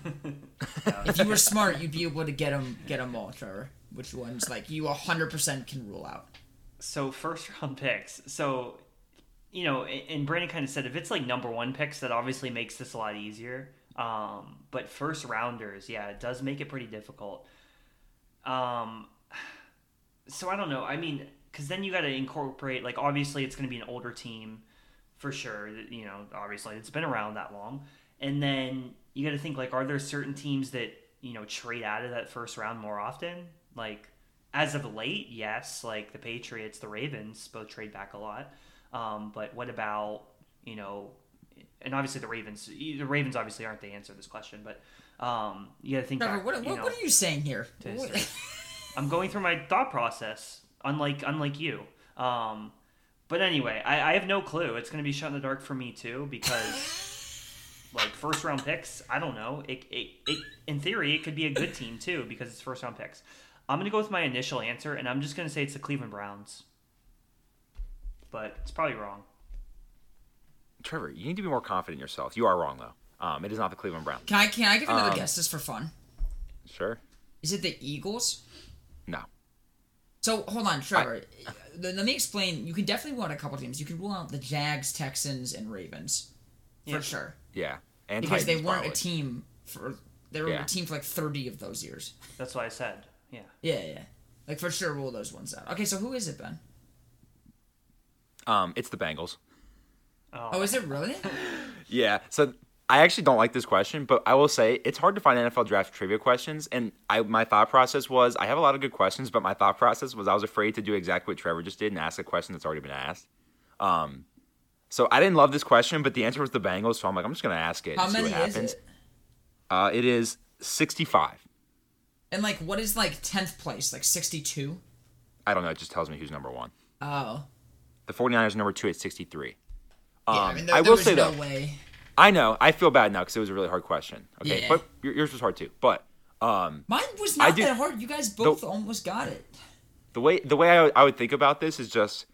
if you were smart, you'd be able to get them, get them all, Trevor. Which ones, like, you 100% can rule out. so first round picks. So, you know, and and Brandon kind of said if it's like number one picks, that obviously makes this a lot easier. Um, but first rounders, yeah, it does make it pretty difficult. Um, so I don't know. I mean, because then you got to incorporate like obviously it's going to be an older team for sure. You know, obviously it's been around that long, and then you got to think like, are there certain teams that you know trade out of that first round more often? Like as of late, yes, like the Patriots, the Ravens both trade back a lot. Um, but what about you know, and obviously the Ravens. The Ravens obviously aren't the answer to this question, but um, you got to think. Trevor, back, what, you what, know, what are you saying here? to What- history. I'm going through my thought process, unlike unlike you. Um, But anyway, I, I have no clue. It's going to be shut in the dark for me too because, like, first round picks. I don't know. It, it, it in theory it could be a good team too because it's first round picks. I'm going to go with my initial answer, and I'm just going to say it's the Cleveland Browns. But it's probably wrong. Trevor, you need to be more confident in yourself. You are wrong though. Um, it is not the Cleveland Browns. Can I can I give another Um, guess just for fun? Sure. Is it the Eagles? No. So hold on, Trevor. Let let me explain. You can definitely rule out a couple teams. You can rule out the Jags, Texans, and Ravens for sure Yeah. And because they weren't probably. a team for they were Yeah. a team for like thirty of those years. That's what I said. Yeah. Yeah, yeah. Like for sure, rule those ones out. Okay, so who is it, Ben? Um, it's the Bengals. Oh, Oh, is it really? Yeah. So I actually don't like this question, but I will say it's hard to find NFL draft trivia questions. And I my thought process was I have a lot of good questions, but my thought process was I was afraid to do exactly what Trevor just did and ask a question that's already been asked. Um, so I didn't love this question, but the answer was the Bengals. So I'm like, I'm just gonna ask it How many what is happens. it? Uh, it is 65. And like, what is like tenth place? Like sixty-two? I don't know. It just tells me who's number one. Oh, The 49ers are number two at 63. yeah. Um, I mean, there, I will was say no though, way. I know I feel bad now because it was a really hard question. Okay, Yeah. but yours was hard too. But um, Mine was not do- that hard. You guys both almost got it. the way the way I, I would think about this is just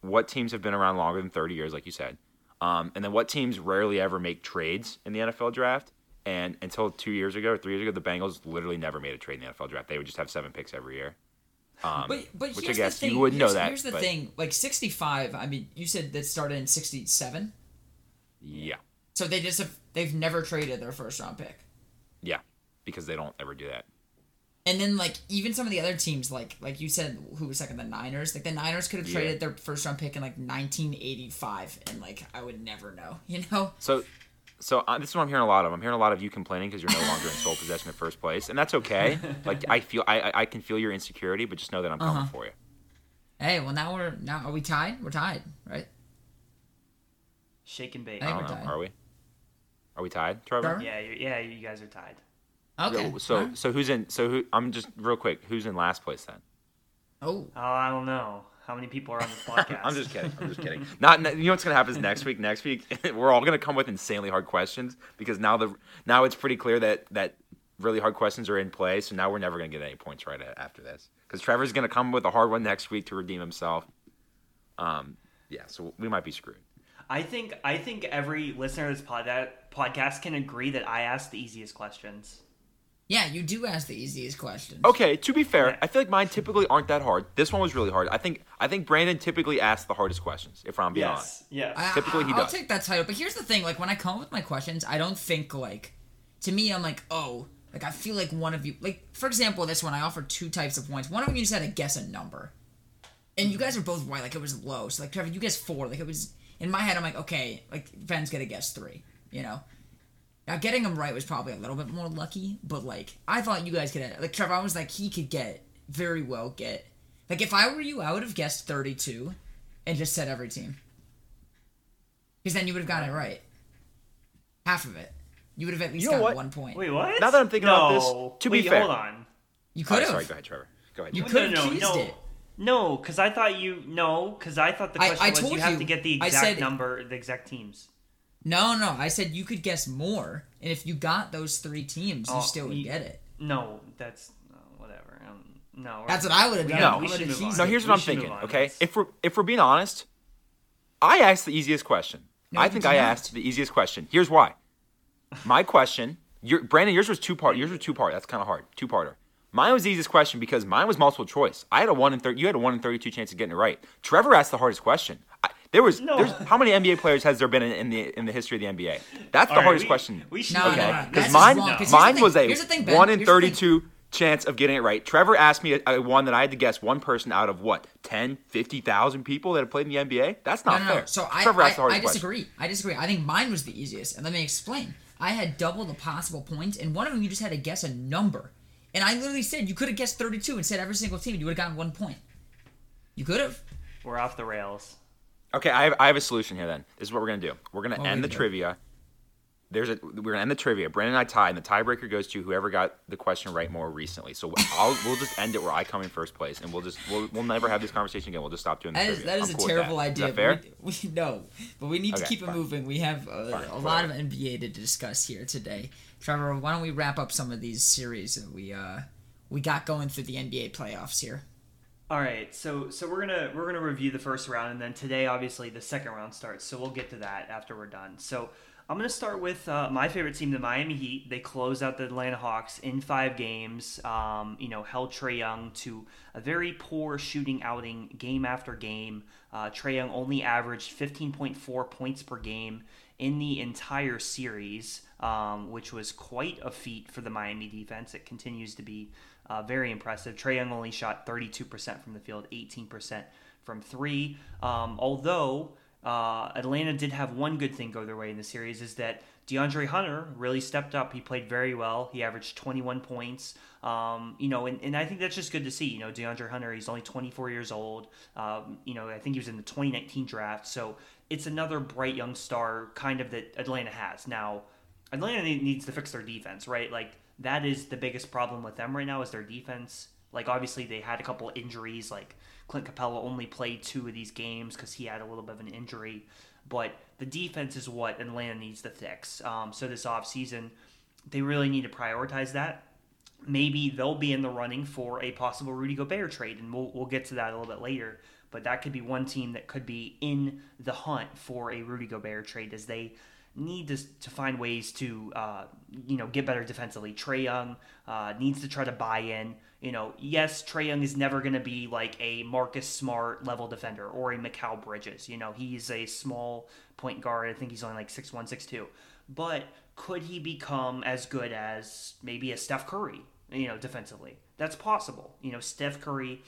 what teams have been around longer than 30 years, like you said, um, and then what teams rarely ever make trades in the NFL draft. And until two years ago or three years ago, the Bengals literally never made a trade in the NFL draft. They would just have seven picks every year. Um, But but which I guess the thing. you wouldn't know that. Here's the but thing. Like sixty-five. I mean, you said that started in sixty-seven. Yeah, So they just have they've never traded their first round pick. yeah, because they don't ever do that. And then like even some of the other teams like like you said who was second the Niners like the Niners could have Yeah. traded their first round pick in like 1985 and like I would never know you know So, so uh, this is what I'm hearing a lot of. I'm hearing a lot of you complaining because you're no longer in sole possession of first place, and that's okay. Like I feel, I, I- I can feel your insecurity, but just know that I'm coming Uh-huh. for you. hey well now we're now are we tied we're tied right Shake and bake. I I think don't we're know. tied. Are we? Are we tied, Trevor? Trevor? Yeah, you yeah, you guys are tied. okay Yo, So, Alright. so who's in? So who? I'm just real quick. Who's in last place then? oh Oh, I don't know. How many people are on this podcast? I'm just kidding. I'm just kidding. Not. You know what's gonna happen is next week. Next week, we're all gonna come with insanely hard questions because now the now it's pretty clear that that really hard questions are in play. So now we're never gonna get any points right after this because Trevor's gonna come with a hard one next week to redeem himself. Um. Yeah. So we might be screwed. I think I think every listener to this pod- podcast can agree that I ask the easiest questions. yeah you do ask the easiest questions Okay, to be fair, Yeah. I feel like mine typically aren't that hard. This one was really hard. I think I think Brandon typically asks the hardest questions. If I'm being honest. Yes. Yes. I, Typically he I, I'll take that title but here's the thing like when I come up with my questions I don't think like to me I'm like oh like I feel like one of you like for example this one I offered two types of points one of them you just had to guess a number and you guys are both right like it was low so like Trevor you guessed four like it was in my head I'm like okay like Ben's gonna guess three you know now getting them right was probably a little bit more lucky but like I thought you guys could like Trevor I was like he could get very well get like if I were you I would have guessed 32 and just said every team because then you would have gotten it right half of it you would have at least You know gotten what? one point Wait, what? Now that I'm thinking about this, No. to be fair- hold on. you Oh, could have sorry, go ahead, Trevor. Go ahead. You could- could've no, teased no, it. no, because I thought you no, because I thought the question I was told you have to get the I exact said- number, the exact teams. No, no. I said you could guess more, and if you got those three teams, you Oh, still would you- get it. No, that's no, whatever. Um, no, That's what I would have done. No. We should move on. It. here's We what I'm thinking. Okay, if we're if we're being honest, I asked the easiest question. No, I think I not. asked the easiest question. Here's why. My question, your Brandon, yours was two part. Yours was two part. That's kind of hard. Two parter. Mine was the easiest question because mine was multiple choice. I had a one in thirty. You had a one in thirty-two chance of getting it right. Trevor asked the hardest question. I, there was No. there's how many NBA players has there been in, in the in the history of the NBA? That's the All right, hardest we- question. We should No, move no, Okay, no, no. because mine, just wrong, 'cause here's mine was a thing, one in here's the thing. thirty-two chance of getting it right. Trevor asked me a, a one that I had to guess one person out of what 10, 50,000 people that have played in the NBA. That's not no, fair. no. So I, Trevor asked the I, I hardest question. disagree. I disagree. I think mine was the easiest, and let me explain. I had double the possible points, and one of them you just had to guess a number. And I literally said you could have guessed 32 and said every single team, and you would have gotten one point. You could have. We're off the rails. Okay, I have, I have a solution here. Then this is what we're gonna do. We're gonna What end the trivia, there's a we're gonna end the trivia. Brandon and I tie, and the tiebreaker goes to whoever got the question right more recently. So I'll we'll just end it where I come in first place, and we'll just we'll, we'll never have this conversation again. We'll just stop doing the That is, that is I'm a cool terrible that. idea. Is that fair? We, we no, but we need to Okay, keep it moving. We have uh, Fine, a lot of. NBA to discuss here today. Trevor, why don't we wrap up some of these series that we uh we got going through the NBA playoffs here? All right, so so we're gonna we're gonna review the first round, and then today, obviously, the second round starts. So we'll get to that after we're done. So I'm gonna start with uh, my favorite team, the Miami Heat. They closed out the Atlanta Hawks in five games. Um, you know, held Trae Young to a very poor shooting outing, game after game. Uh, Trae Young only averaged 15.4 points per game in the entire series, um, which was quite a feat for the Miami defense. It continues to be uh, very impressive. Trae Young only shot 32% from the field, 18% from three. Um, although uh, Atlanta did have one good thing go their way in the series is that DeAndre Hunter really stepped up. He played very well. He averaged 21 points. Um, you know, and, and I think that's just good to see. You know, DeAndre Hunter, he's only 24 years old. Um, you know, I think he was in the 2019 draft. So it's another bright young star kind of that Atlanta has. Now, Atlanta needs to fix their defense, right? Like that is the biggest problem with them right now is their defense. Like obviously they had a couple injuries. Like Clint Capela only played two of these games because he had a little bit of an injury. But the defense is what Atlanta needs to fix. Um, so this offseason, they really need to prioritize that. Maybe they'll be in the running for a possible Rudy Gobert trade, and we'll, we'll get to that a little bit later. But that could be one team that could be in the hunt for a Rudy Gobert trade as they need to, to find ways to uh, you know get better defensively. Trae Young uh, needs to try to buy in. You know, yes, Trae Young is never going to be like a Marcus Smart level defender or a Mikal Bridges. You know, he's a small point guard. I think he's only like six one, six two. But could he become as good as maybe a Steph Curry? You know, defensively, that's possible. You know, Steph Curry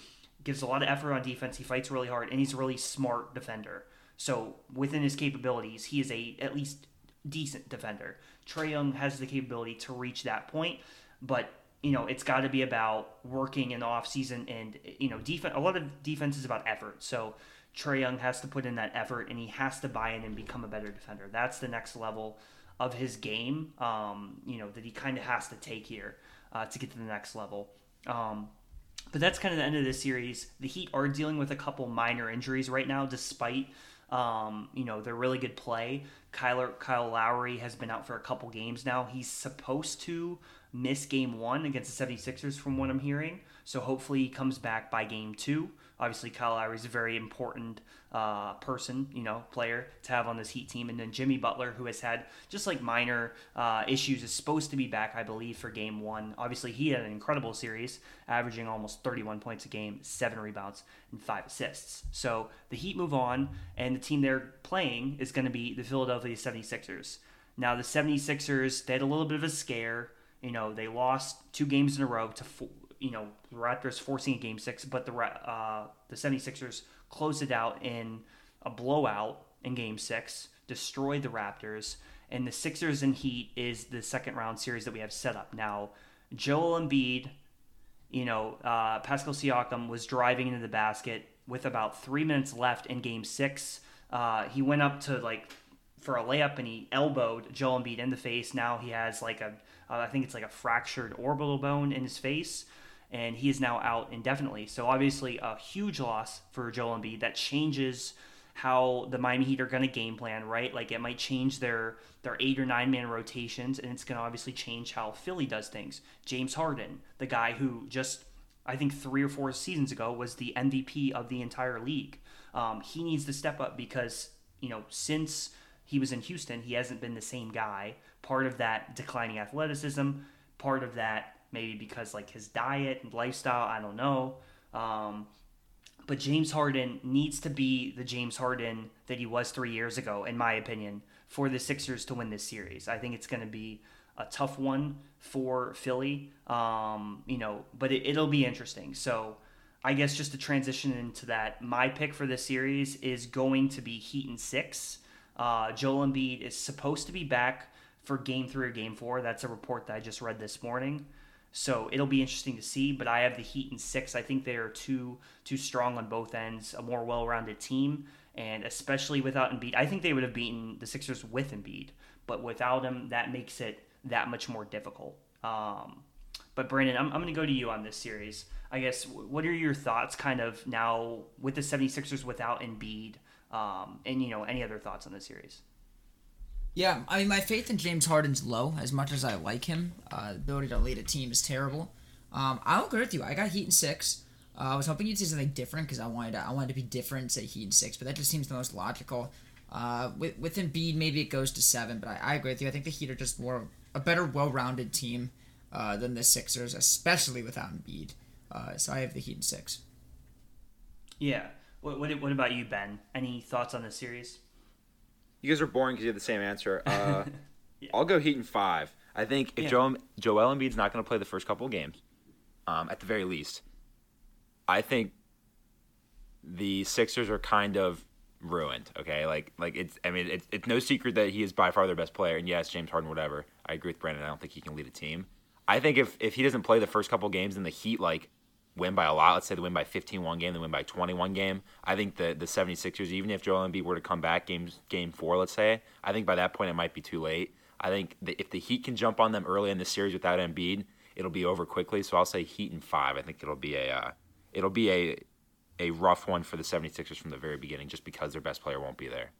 gives a lot of effort on defense. He fights really hard, and he's a really smart defender. So within his capabilities, he is a at least decent defender. Trae Young has the capability to reach that point, but you know it's got to be about working in the off season and you know defense. A lot of defense is about effort. So Trey Young has to put in that effort, and he has to buy in and become a better defender. That's the next level of his game. Um, you know that he kind of has to take here uh, to get to the next level. Um, but that's kind of the end of this series. The Heat are dealing with a couple minor injuries right now, despite um, you know they're really good play. Kyler Kyle Lowry has been out for a couple games now. He's supposed to miss game one against the 76ers from what I'm hearing. So hopefully he comes back by game two. Obviously, Kyle Lowry is a very important uh, person, you know, player to have on this Heat team. And then Jimmy Butler, who has had just like minor uh, issues, is supposed to be back, I believe, for game one. Obviously, he had an incredible series, averaging almost 31 points a game, seven rebounds, and five assists. So the Heat move on, and the team they're playing is going to be the Philadelphia 76ers. Now, the 76ers, they had a little bit of a scare. You know, they lost two games in a row to, fo- you know, the Raptors forcing a game six, but the uh, the 76ers closed it out in a blowout in game six, destroyed the Raptors, and the Sixers and Heat is the second round series that we have set up. Now, Joel Embiid, you know, uh, Pascal Siakam was driving into the basket with about three minutes left in game six. Uh, he went up to like for a layup and he elbowed Joel Embiid in the face. Now he has like a, uh, I think it's like a fractured orbital bone in his face, and he is now out indefinitely. So obviously a huge loss for Joel Embiid. That changes how the Miami Heat are going to game plan, right? Like it might change their their eight or nine man rotations, and it's going to obviously change how Philly does things. James Harden, the guy who just I think three or four seasons ago was the MVP of the entire league. Um, he needs to step up because you know since he was in Houston, he hasn't been the same guy. Part of that declining athleticism, part of that maybe because like his diet and lifestyle, I don't know. Um, but James Harden needs to be the James Harden that he was three years ago, in my opinion, for the Sixers to win this series. I think it's going to be a tough one for Philly, um, you know, but it, it'll be interesting. So I guess just to transition into that, my pick for this series is going to be Heat and six. Uh, Joel Embiid is supposed to be back for game three or game four. That's a report that I just read this morning. So it'll be interesting to see, but I have the Heat in six. I think they are too too strong on both ends, a more well-rounded team, and especially without Embiid, I think they would have beaten the Sixers with Embiid. but without him, that makes it that much more difficult. Um, but Brandon, I'm, I'm going to go to you on this series. I guess, what are your thoughts kind of now with the 76ers without Embiid? Um, and, you know, any other thoughts on the series? Yeah, I mean, my faith in James Harden's low. As much as I like him, uh, ability to lead a team is terrible. Um, I'll agree with you. I got Heat in six. Uh, I was hoping you'd say something different because I wanted to, I wanted to be different, say Heat in six, but that just seems the most logical. Uh, with with Embiid, maybe it goes to seven, but I, I agree with you. I think the Heat are just more a better, well-rounded team uh, than the Sixers, especially without Embiid. Uh, so I have the Heat in six. Yeah. What, what, what about you, Ben? Any thoughts on the series? You guys are boring because you have the same answer. Uh, yeah. I'll go Heat in five. I think if yeah. Joel, Joel Embiid's not going to play the first couple of games, um, at the very least, I think the Sixers are kind of ruined. Okay, like like it's I mean it's it's no secret that he is by far their best player, and yes, James Harden, whatever. I agree with Brandon. I don't think he can lead a team. I think if if he doesn't play the first couple games and the Heat like win by a lot, let's say they win by 15 one game, they win by 21 game, I think the the 76ers, even if Joel Embiid were to come back games game four, let's say, I think by that point it might be too late. I think if the Heat can jump on them early in the series without Embiid, it'll be over quickly. So I'll say Heat in five. I think it'll be a uh, it'll be a a rough one for the 76ers from the very beginning, just because their best player won't be there.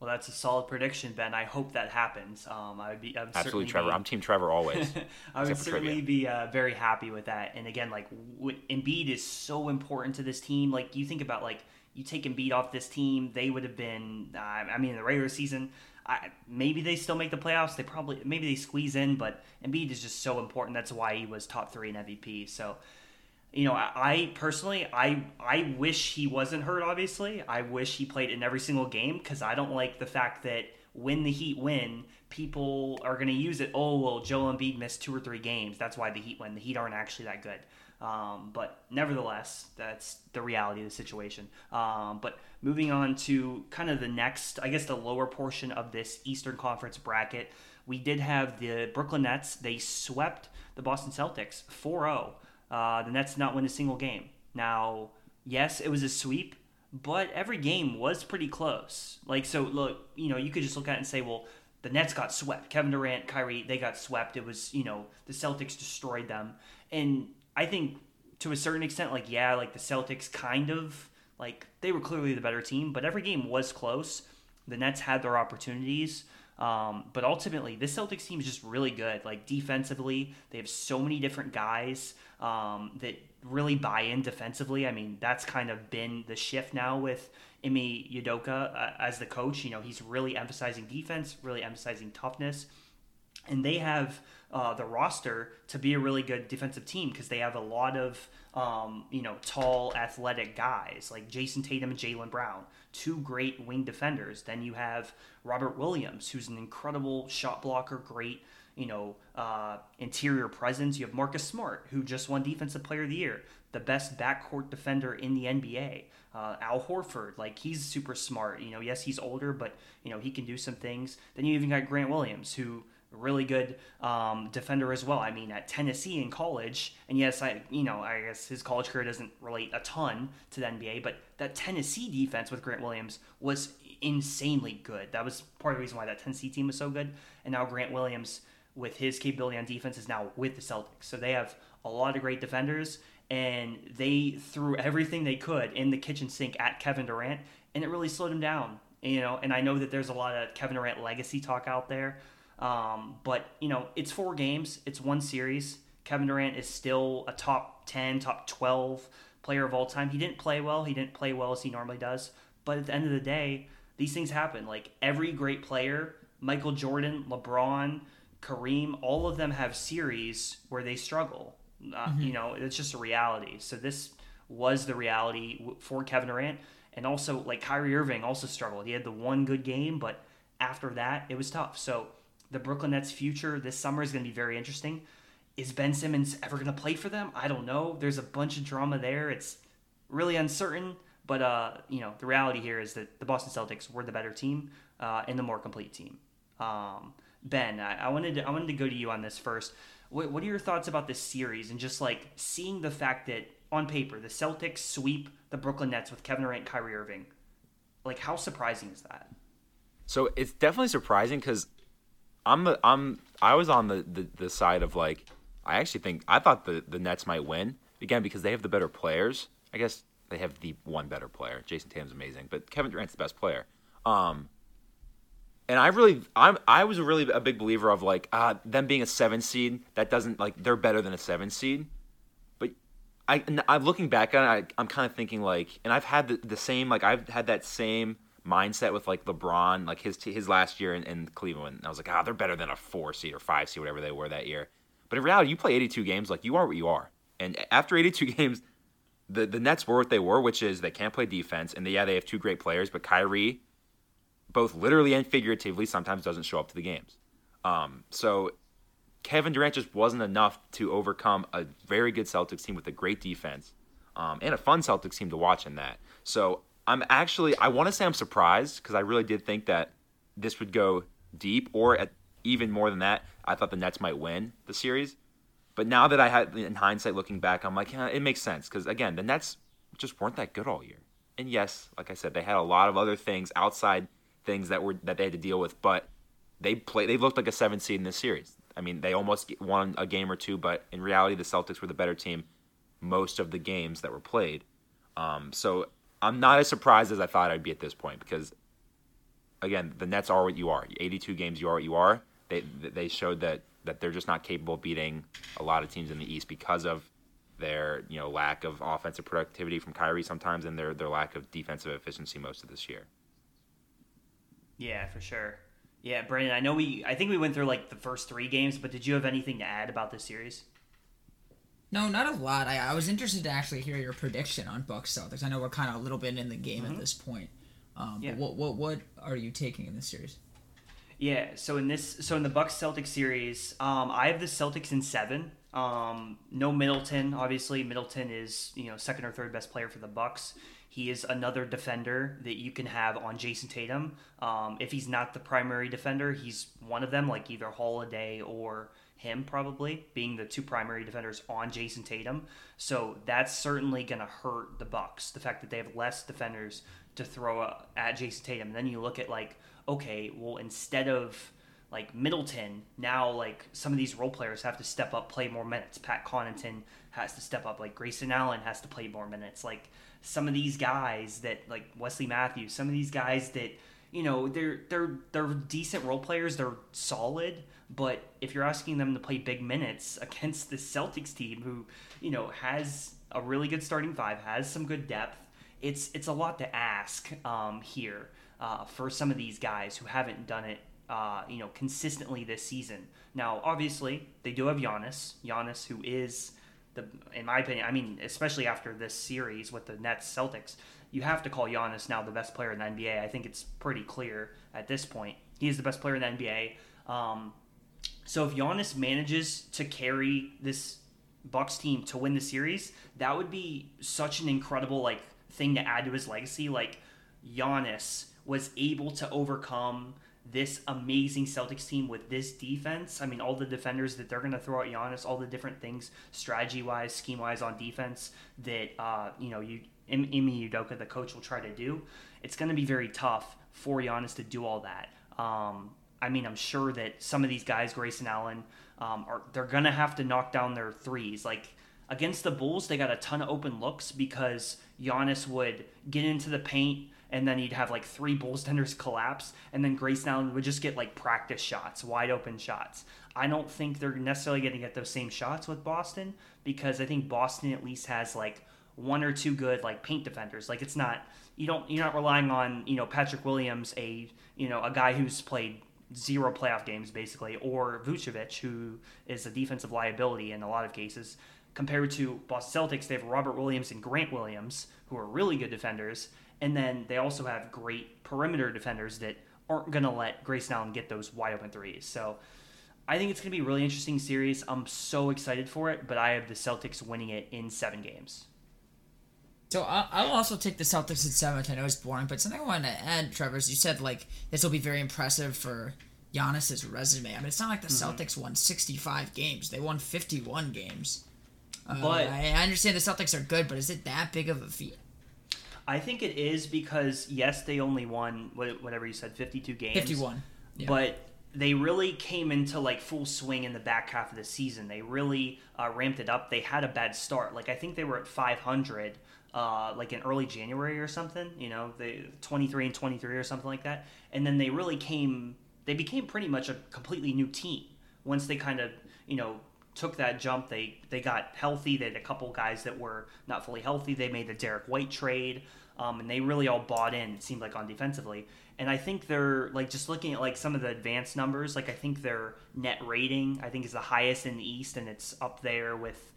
Well, that's a solid prediction, Ben. I hope that happens. Um, I would be I would absolutely Trevor. Be, I'm Team Trevor always. I would certainly be uh, very happy with that. And again, like w- Embiid is so important to this team. Like you think about like you take Embiid off this team, they would have been. Uh, I mean, in the regular season, I, maybe they still make the playoffs. They probably maybe they squeeze in, but Embiid is just so important. That's why he was top three in MVP. So you know, I, I, personally, I I wish he wasn't hurt. Obviously, I wish he played in every single game because I don't like the fact that when the Heat win, people are going to use it. Oh well, Joel Embiid missed two or three games. That's why the Heat win. The Heat aren't actually that good. Um, but nevertheless, that's the reality of the situation. Um, but moving on to kind of the next, I guess, the lower portion of this Eastern Conference bracket, we did have the Brooklyn Nets. They swept the Boston Celtics 4 0. Uh, the Nets did not win a single game. Now, yes, it was a sweep, but every game was pretty close. Like, so look, you know, you could just look at it and say, well, the Nets got swept. Kevin Durant, Kyrie, they got swept. It was, you know, the Celtics destroyed them. And I think to a certain extent, like, yeah, like the Celtics kind of, like, they were clearly the better team, but every game was close. The Nets had their opportunities. Um, but ultimately, this Celtics team is just really good. Like defensively, they have so many different guys um, that really buy in defensively. I mean, that's kind of been the shift now with Ime Udoka uh, as the coach. You know, he's really emphasizing defense, really emphasizing toughness, and they have uh, the roster to be a really good defensive team because they have a lot of um, you know tall, athletic guys like Jayson Tatum and Jaylen Brown two great wing defenders. Then you have Robert Williams, who's an incredible shot blocker, great you know uh, interior presence. You have Marcus Smart, who just won Defensive Player of the Year, the best backcourt defender in the NBA. Uh, Al Horford, like he's super smart. You know, yes, he's older, but you know he can do some things. Then you even got Grant Williams, who really good um, defender as well. I mean, at Tennessee in college, and yes, I you know I guess his college career doesn't relate a ton to the NBA, but that Tennessee defense with Grant Williams was insanely good. That was part of the reason why that Tennessee team was so good. And now Grant Williams, with his capability on defense, is now with the Celtics. So they have a lot of great defenders, and they threw everything they could in the kitchen sink at Kevin Durant, and it really slowed him down. You know, and I know that there's a lot of Kevin Durant legacy talk out there um, but you know, it's four games, it's one series. Kevin Durant is still a top ten, top twelve player of all time. He didn't play well. He didn't play well as he normally does. But at the end of the day, these things happen. Like every great player, Michael Jordan, LeBron, Kareem, all of them have series where they struggle. Uh, mm-hmm. You know, it's just a reality. So this was the reality for Kevin Durant. And also, like Kyrie Irving also struggled. He had the one good game, but after that, it was tough. So the Brooklyn Nets' future this summer is going to be very interesting. Is Ben Simmons ever going to play for them? I don't know. There's a bunch of drama there. It's really uncertain. But uh, you know, the reality here is that the Boston Celtics were the better team uh, and the more complete team. Um, ben, I, I, wanted to I wanted to go to you on this first. What, what are your thoughts about this series and just like seeing the fact that on paper the Celtics sweep the Brooklyn Nets with Kevin Durant, Kyrie Irving? Like, how surprising is that? So it's definitely surprising because I'm the I'm I was on the, the, the side of like I actually think I thought the, the Nets might win again because they have the better players. I guess they have the one better player. Jayson Tatum's amazing, but Kevin Durant's the best player. Um, and I really I'm I was really a big believer of like uh, them being a seven seed that doesn't like they're better than a seven seed. But I I'm looking back on it, I, I'm kind of thinking like, and I've had the, the same like I've had that same mindset with like LeBron, like his his last year in, in Cleveland. And I was like, ah, oh, they're better than a four seed or five seed, whatever they were that year. But in reality, you play 82 games, like you are what you are. And after 82 games, the the Nets were what they were, which is they can't play defense, and they, yeah, they have two great players, but Kyrie, both literally and figuratively, sometimes doesn't show up to the games. Um, so Kevin Durant just wasn't enough to overcome a very good Celtics team with a great defense, um, and a fun Celtics team to watch in that. So I'm actually I want to say I'm surprised because I really did think that this would go deep, or at, even more than that, I thought the Nets might win the series. But now that I had in hindsight looking back, I'm like, yeah, it makes sense because again, the Nets just weren't that good all year. And yes, like I said, they had a lot of other things outside things that were that they had to deal with, but they play they looked like a seven seed in this series. I mean, they almost won a game or two, but in reality, the Celtics were the better team most of the games that were played. Um, so I'm not as surprised as I thought I'd be at this point because, again, the Nets are what you are. 82 games, you are what you are. They they showed that that they're just not capable of beating a lot of teams in the East because of their you know lack of offensive productivity from Kyrie sometimes and their their lack of defensive efficiency most of this year. Yeah, for sure. Yeah, Brandon, I know we I think we went through like the first 3 games, but did you have anything to add about this series? No, not a lot. I, I was interested to actually hear your prediction on Bucks Celtics. I know we're kind of a little bit in the game mm-hmm. at this point. Um, yeah. What what what are you taking in this series? Yeah, so in this, so in the Bucks Celtics series, um, I have the Celtics in seven. Um, no Middleton, obviously. Middleton is you know second or third best player for the Bucks. He is another defender that you can have on Jayson Tatum. Um, if he's not the primary defender, he's one of them, like either Holiday or him probably being the two primary defenders on Jayson Tatum. So that's certainly going to hurt the Bucks. The fact that they have less defenders to throw at Jayson Tatum. And then you look at like, okay, well instead of like Middleton, now like some of these role players have to step up, play more minutes. Pat Connaughton has to step up. Like Grayson Allen has to play more minutes. Like some of these guys that like Wesley Matthews, some of these guys that you know they're they're they're decent role players. They're solid but if you're asking them to play big minutes against the Celtics team, who you know has a really good starting five, has some good depth, it's it's a lot to ask um, here uh, for some of these guys who haven't done it, uh, you know, consistently this season. Now, obviously, they do have Giannis, Giannis, who is the, in my opinion, I mean, especially after this series with the Nets Celtics, you have to call Giannis now the best player in the NBA. I think it's pretty clear at this point. He is the best player in the NBA. Um, so if Giannis manages to carry this Bucks team to win the series, that would be such an incredible like thing to add to his legacy. Like Giannis was able to overcome this amazing Celtics team with this defense. I mean, all the defenders that they're going to throw at Giannis, all the different things, strategy wise, scheme wise on defense that uh, you know you Ime Udoka, the coach, will try to do. It's going to be very tough for Giannis to do all that. Um, I mean, I'm sure that some of these guys, Grayson Allen, um, are they're gonna have to knock down their threes. Like against the Bulls, they got a ton of open looks because Giannis would get into the paint and then he'd have like three Bulls tenders collapse, and then Grayson Allen would just get like practice shots, wide open shots. I don't think they're necessarily going to get those same shots with Boston because I think Boston at least has like one or two good like paint defenders. Like it's not you don't you're not relying on you know Patrick Williams, a you know a guy who's played zero playoff games basically, or Vucevic, who is a defensive liability in a lot of cases. Compared to Boston Celtics, they have Robert Williams and Grant Williams, who are really good defenders, and then they also have great perimeter defenders that aren't going to let Grayson Allen get those wide open threes. So I think it's going to be a really interesting series. I'm so excited for it, but I have the Celtics winning it in seven games. So I'll also take the Celtics at seventh. I know it's boring, but something I wanted to add, Trevor, is you said like this will be very impressive for Giannis's resume. I mean, it's not like the mm-hmm. Celtics won 65 games; they won 51 games. Uh, but I understand the Celtics are good, but is it that big of a feat? I think it is because yes, they only won whatever you said, 52 games. 51. Yeah. But they really came into like full swing in the back half of the season. They really uh, ramped it up. They had a bad start. Like I think they were at 500 uh, like in early January or something. You know, they 23 and 23 or something like that. And then they really came. They became pretty much a completely new team once they kind of you know took that jump. They they got healthy. They had a couple guys that were not fully healthy. They made the Derrick White trade, um, and they really all bought in. It seemed like on defensively, and I think they're like just looking at like some of the advanced numbers. Like I think their net rating I think is the highest in the East, and it's up there with.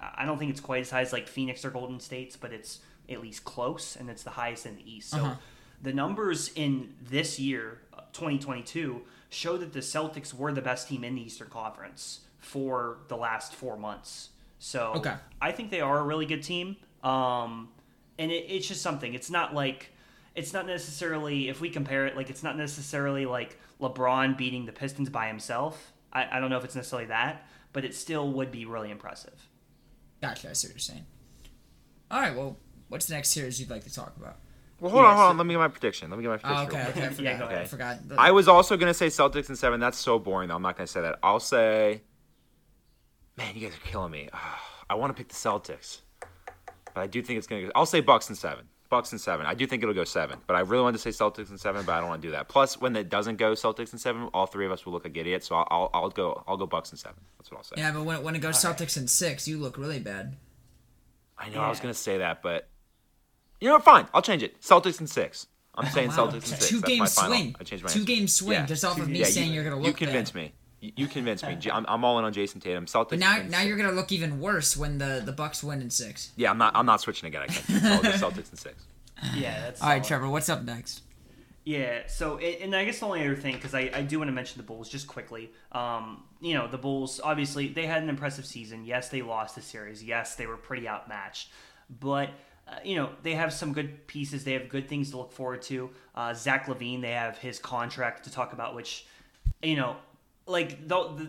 I don't think it's quite as high as like Phoenix or Golden State's, but it's at least close, and it's the highest in the East. So Uh-huh. the numbers in this year, uh, 2022, show that the Celtics were the best team in the Eastern Conference for the last four months. So Okay. I think they are a really good team. Um, and it, it's just something. It's not like it's not necessarily if we compare it like it's not necessarily like LeBron beating the Pistons by himself. I, I don't know if it's necessarily that, but it still would be really impressive. Gotcha. I see what you're saying. All right. Well, what's the next series you'd like to talk about? Well, hold Yeah, on, hold so- on. Let me get my prediction. Let me get my Oh, prediction. okay. Okay. I forgot. Yeah, go I forgot. The- I was also gonna say Celtics in seven. That's so boring. though. I'm not gonna say that. I'll say, man, you guys are killing me. I want to pick the Celtics, but I do think it's gonna. go I'll say Bucks in seven. Bucks and seven. I do think it'll go seven, but I really wanted to say Celtics and seven, but I don't want to do that. Plus, when it doesn't go Celtics and seven, all three of us will look like idiots. So I'll, I'll, I'll go. I'll go Bucks and seven. That's what I'll say. yeah, but when, when it goes Celtics and six, you look really bad. I know I was gonna say that, but you know, what? fine. I'll change it. Celtics and six. I'm oh, saying Oh, Wow. Celtics and six. Two That's game swing. I changed my Two answer. game swing Yeah. just off of me Yeah, saying you, you're gonna look. You convinced bad. me. You, you convinced me. J- I'm, I'm all in on Jayson Tatum. Celtics. But now, now six. you're gonna look even worse when the the Bucks win in six. Yeah, I'm not. I'm not switching again. I can't. I'll go Celtics in six. Yeah, that's All right, solid. Trevor. What's up next? Yeah, so and and I guess the only other thing because I, I do want to mention the Bulls just quickly. Um, you know the Bulls obviously they had an impressive season. Yes, they lost the series. Yes, they were pretty outmatched, but uh, you know they have some good pieces. They have good things to look forward to. Uh, Zach LaVine, they have his contract to talk about, which you know, like the, the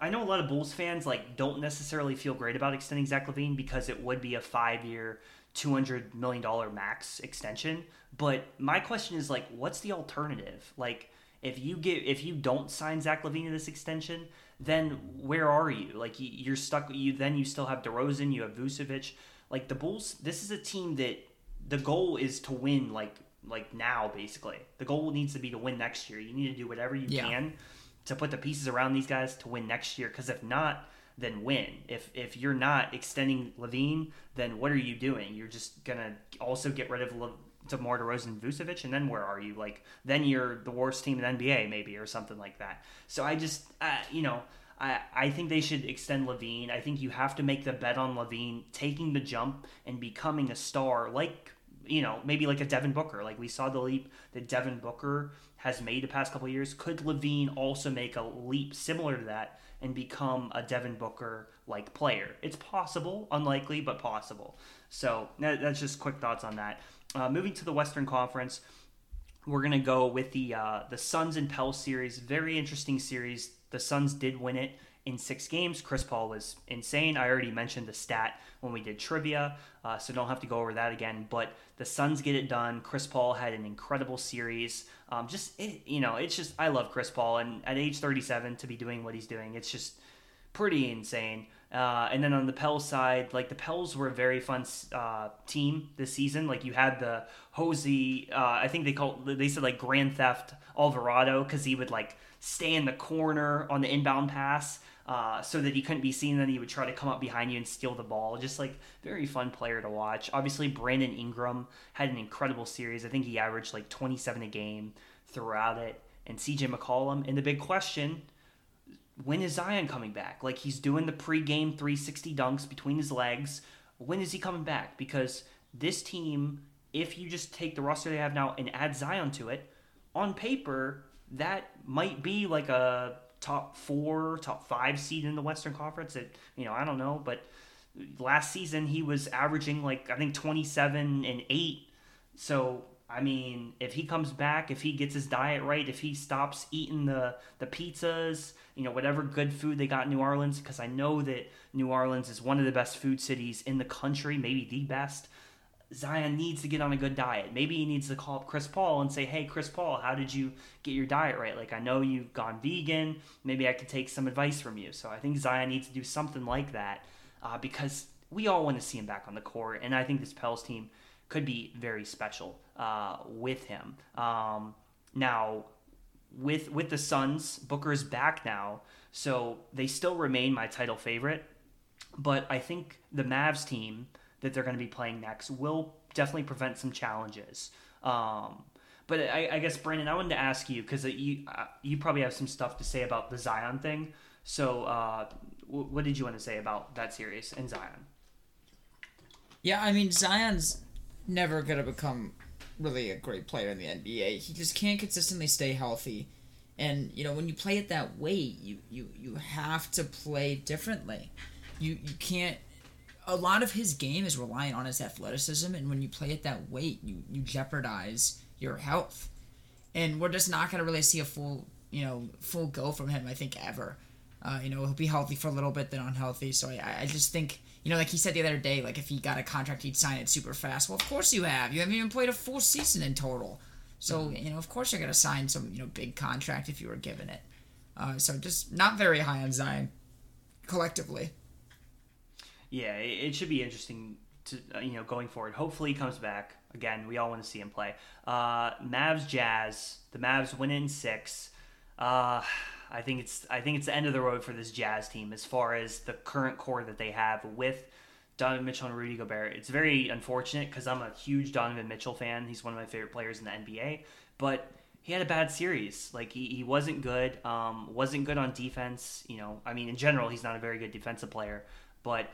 I know a lot of Bulls fans like don't necessarily feel great about extending Zach LaVine because it would be a five year, two hundred million dollar max extension. But my question is like, what's the alternative? Like, if you get if you don't sign Zach LaVine to this extension, then where are you? Like, you- you're stuck. You then you still have DeRozan, you have Vucevic. Like the Bulls, this is a team that the goal is to win. Like like now, basically, the goal needs to be to win next year. You need to do whatever you Yeah. can to put the pieces around these guys to win next year. Because if not, then win. If if you're not extending LaVine, then what are you doing? You're just gonna also get rid of Le- DeMar DeRozan and Vucevic, and then where are you? Like then you're the worst team in the NBA, maybe, or something like that. So I just, uh, you know. I, I think they should extend LaVine. I think you have to make the bet on LaVine taking the jump and becoming a star, like you know, maybe like a Devin Booker. Like we saw the leap that Devin Booker has made the past couple years. Could LaVine also make a leap similar to that and become a Devin Booker like player? It's possible, unlikely, but possible. So that's just quick thoughts on that. Uh, moving to the Western Conference, we're gonna go with the uh, the Suns and Pels series. Very interesting series. The Suns did win it in six games. Chris Paul was insane. I already mentioned the stat when we did trivia, uh, so don't have to go over that again. But the Suns get it done. Chris Paul had an incredible series. Um, just it, you know, it's just I love Chris Paul, and at age 37 to be doing what he's doing, it's just pretty insane. Uh, and then on the Pels side, like the Pels were a very fun uh, team this season. Like you had the Hosey, uh, I think they called they said like Grand Theft Alvarado because he would like stay in the corner on the inbound pass uh, so that he couldn't be seen. Then he would try to come up behind you and steal the ball. Just like very fun player to watch. Obviously, Brandon Ingram had an incredible series. I think he averaged like 27 a game throughout it. And CJ McCollum. And the big question when is Zion coming back? Like he's doing the pre-game 360 dunks between his legs. When is he coming back? Because this team, if you just take the roster they have now and add Zion to it, on paper that might be like a top four, top five seed in the Western Conference. It, you know, I don't know, but last season he was averaging like I think 27 and eight. So I mean, if he comes back, if he gets his diet right, if he stops eating the the pizzas, you know, whatever good food they got in New Orleans, because I know that New Orleans is one of the best food cities in the country, maybe the best. Zion needs to get on a good diet. Maybe he needs to call up Chris Paul and say, "Hey, Chris Paul, how did you get your diet right? Like, I know you've gone vegan. Maybe I could take some advice from you." So I think Zion needs to do something like that uh, because we all want to see him back on the court, and I think this Pels team could be very special uh, with him. Um, now, with with the Suns, Booker's back now, so they still remain my title favorite. But I think the Mavs team that they're going to be playing next will definitely prevent some challenges. Um, but I, I, guess Brandon, I wanted to ask you because you uh, you probably have some stuff to say about the Zion thing. So, uh, w- what did you want to say about that series and Zion? Yeah, I mean Zion's never gonna become really a great player in the NBA. He just can't consistently stay healthy. And you know, when you play it that way, you you you have to play differently. You you can't a lot of his game is reliant on his athleticism and when you play it that way, you you jeopardize your health. And we're just not going to really see a full, you know, full go from him I think ever. Uh, you know, he'll be healthy for a little bit then unhealthy. So I I just think you know, like he said the other day, like if he got a contract, he'd sign it super fast. Well, of course you have. You haven't even played a full season in total. So mm-hmm. you know, of course you're gonna sign some you know big contract if you were given it. Uh, so just not very high on Zion collectively. Yeah, it, should be interesting to uh, you know going forward. Hopefully he comes back again. We all want to see him play. Uh, Mavs Jazz. The Mavs win in six. Uh, I think it's I think it's the end of the road for this Jazz team as far as the current core that they have with Donovan Mitchell and Rudy Gobert. It's very unfortunate because I'm a huge Donovan Mitchell fan. He's one of my favorite players in the NBA, but he had a bad series. Like he, he wasn't good. Um, wasn't good on defense. You know, I mean, in general, he's not a very good defensive player. But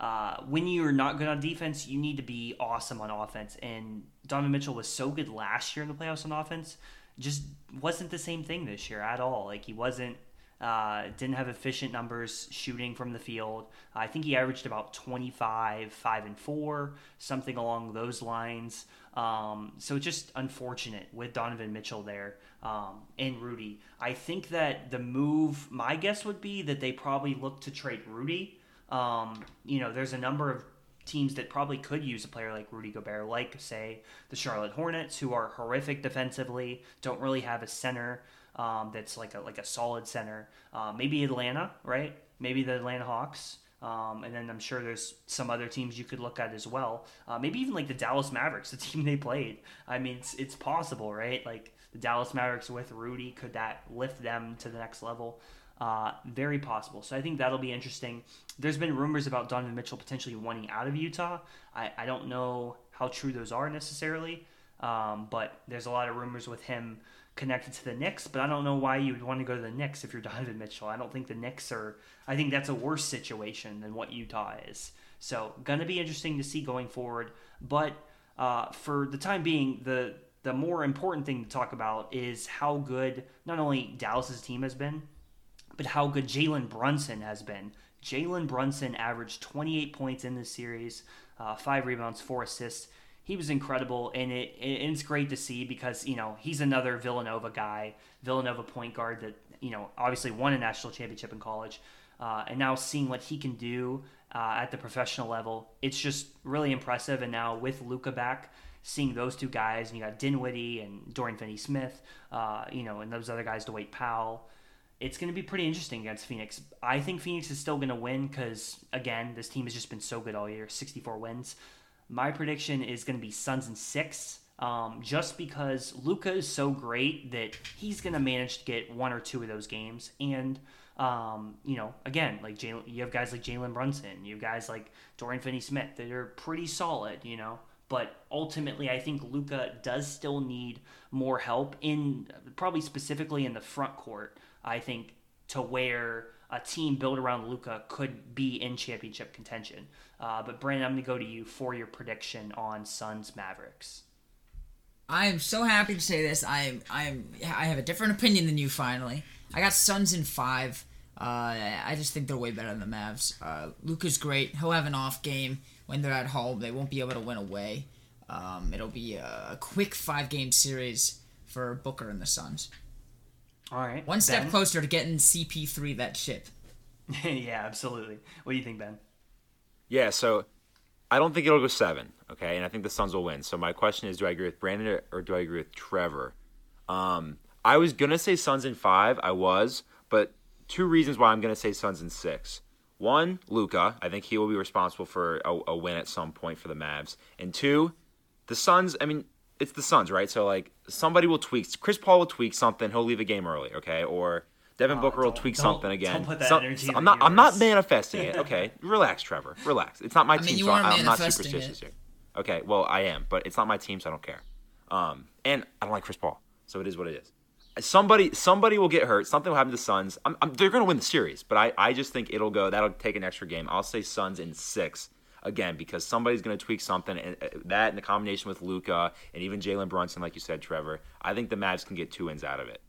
uh, when you're not good on defense, you need to be awesome on offense. And Donovan Mitchell was so good last year in the playoffs on offense just wasn't the same thing this year at all. Like he wasn't uh, didn't have efficient numbers shooting from the field. I think he averaged about 25, 5 and 4, something along those lines. Um, so just unfortunate with Donovan Mitchell there um, and Rudy. I think that the move, my guess would be that they probably look to trade Rudy. Um, you know, there's a number of teams that probably could use a player like Rudy Gobert, like say the Charlotte Hornets, who are horrific defensively, don't really have a center um, that's like a like a solid center. Uh, maybe Atlanta, right? Maybe the Atlanta Hawks. Um, and then I'm sure there's some other teams you could look at as well. Uh, maybe even like the Dallas Mavericks, the team they played. I mean, it's, it's possible, right? Like the Dallas Mavericks with Rudy, could that lift them to the next level? Uh, very possible. So I think that'll be interesting. There's been rumors about Donovan Mitchell potentially wanting out of Utah. I, I don't know how true those are necessarily, um, but there's a lot of rumors with him connected to the Knicks. But I don't know why you would want to go to the Knicks if you're Donovan Mitchell. I don't think the Knicks are. I think that's a worse situation than what Utah is. So gonna be interesting to see going forward. But uh, for the time being, the the more important thing to talk about is how good not only Dallas's team has been, but how good Jalen Brunson has been. Jalen Brunson averaged 28 points in this series, uh, five rebounds, four assists. He was incredible, and it, it's great to see because you know he's another Villanova guy, Villanova point guard that you know obviously won a national championship in college, uh, and now seeing what he can do uh, at the professional level, it's just really impressive. And now with Luka back, seeing those two guys, and you got Dinwiddie and Dorian Finney-Smith, uh, you know, and those other guys, Dwight Powell it's going to be pretty interesting against Phoenix. I think Phoenix is still going to win because, again, this team has just been so good all year 64 wins. My prediction is going to be Suns and six, um, just because Luka is so great that he's going to manage to get one or two of those games. And, um, you know, again, like Jalen, you have guys like Jalen Brunson, you have guys like Dorian Finney Smith that are pretty solid, you know. But ultimately, I think Luka does still need more help in probably specifically in the front court. I think, to where a team built around Luka could be in championship contention. Uh, but Brandon, I'm going to go to you for your prediction on Suns Mavericks. I am so happy to say this. I am I am I have a different opinion than you. Finally, I got Suns in five. Uh, I just think they're way better than the Mavs. Uh, Luka's great. He'll have an off game when they're at home. They won't be able to win away. Um, it'll be a quick five game series for Booker and the Suns. All right. One step ben? closer to getting CP3 that ship. yeah, absolutely. What do you think, Ben? Yeah, so I don't think it'll go seven. Okay, and I think the Suns will win. So my question is, do I agree with Brandon or do I agree with Trevor? Um, I was gonna say Suns in five. I was, but two reasons why I'm gonna say Suns in six. One, Luka. I think he will be responsible for a, a win at some point for the Mavs. And two, the Suns. I mean, it's the Suns, right? So like somebody will tweak. Chris Paul will tweak something. He'll leave a game early, okay? Or Devin Oh, Booker will tweak don't- something again. don't put that Some- energy I'm in not. the I'm not manifesting it. Okay, relax, Trevor. Relax. It's not my I mean, team, you so are I, I'm not superstitious it. here. Okay, well I am, but it's not my team, so I don't care. Um, and I don't like Chris Paul, so it is what it is. Somebody, somebody will get hurt. Something will happen to the Suns. I'm, I'm, they're going to win the series, but I, I just think it'll go. That'll take an extra game. I'll say Suns in six again because somebody's going to tweak something, and uh, that in the combination with Luka and even Jalen Brunson, like you said, Trevor. I think the Mavs can get two wins out of it.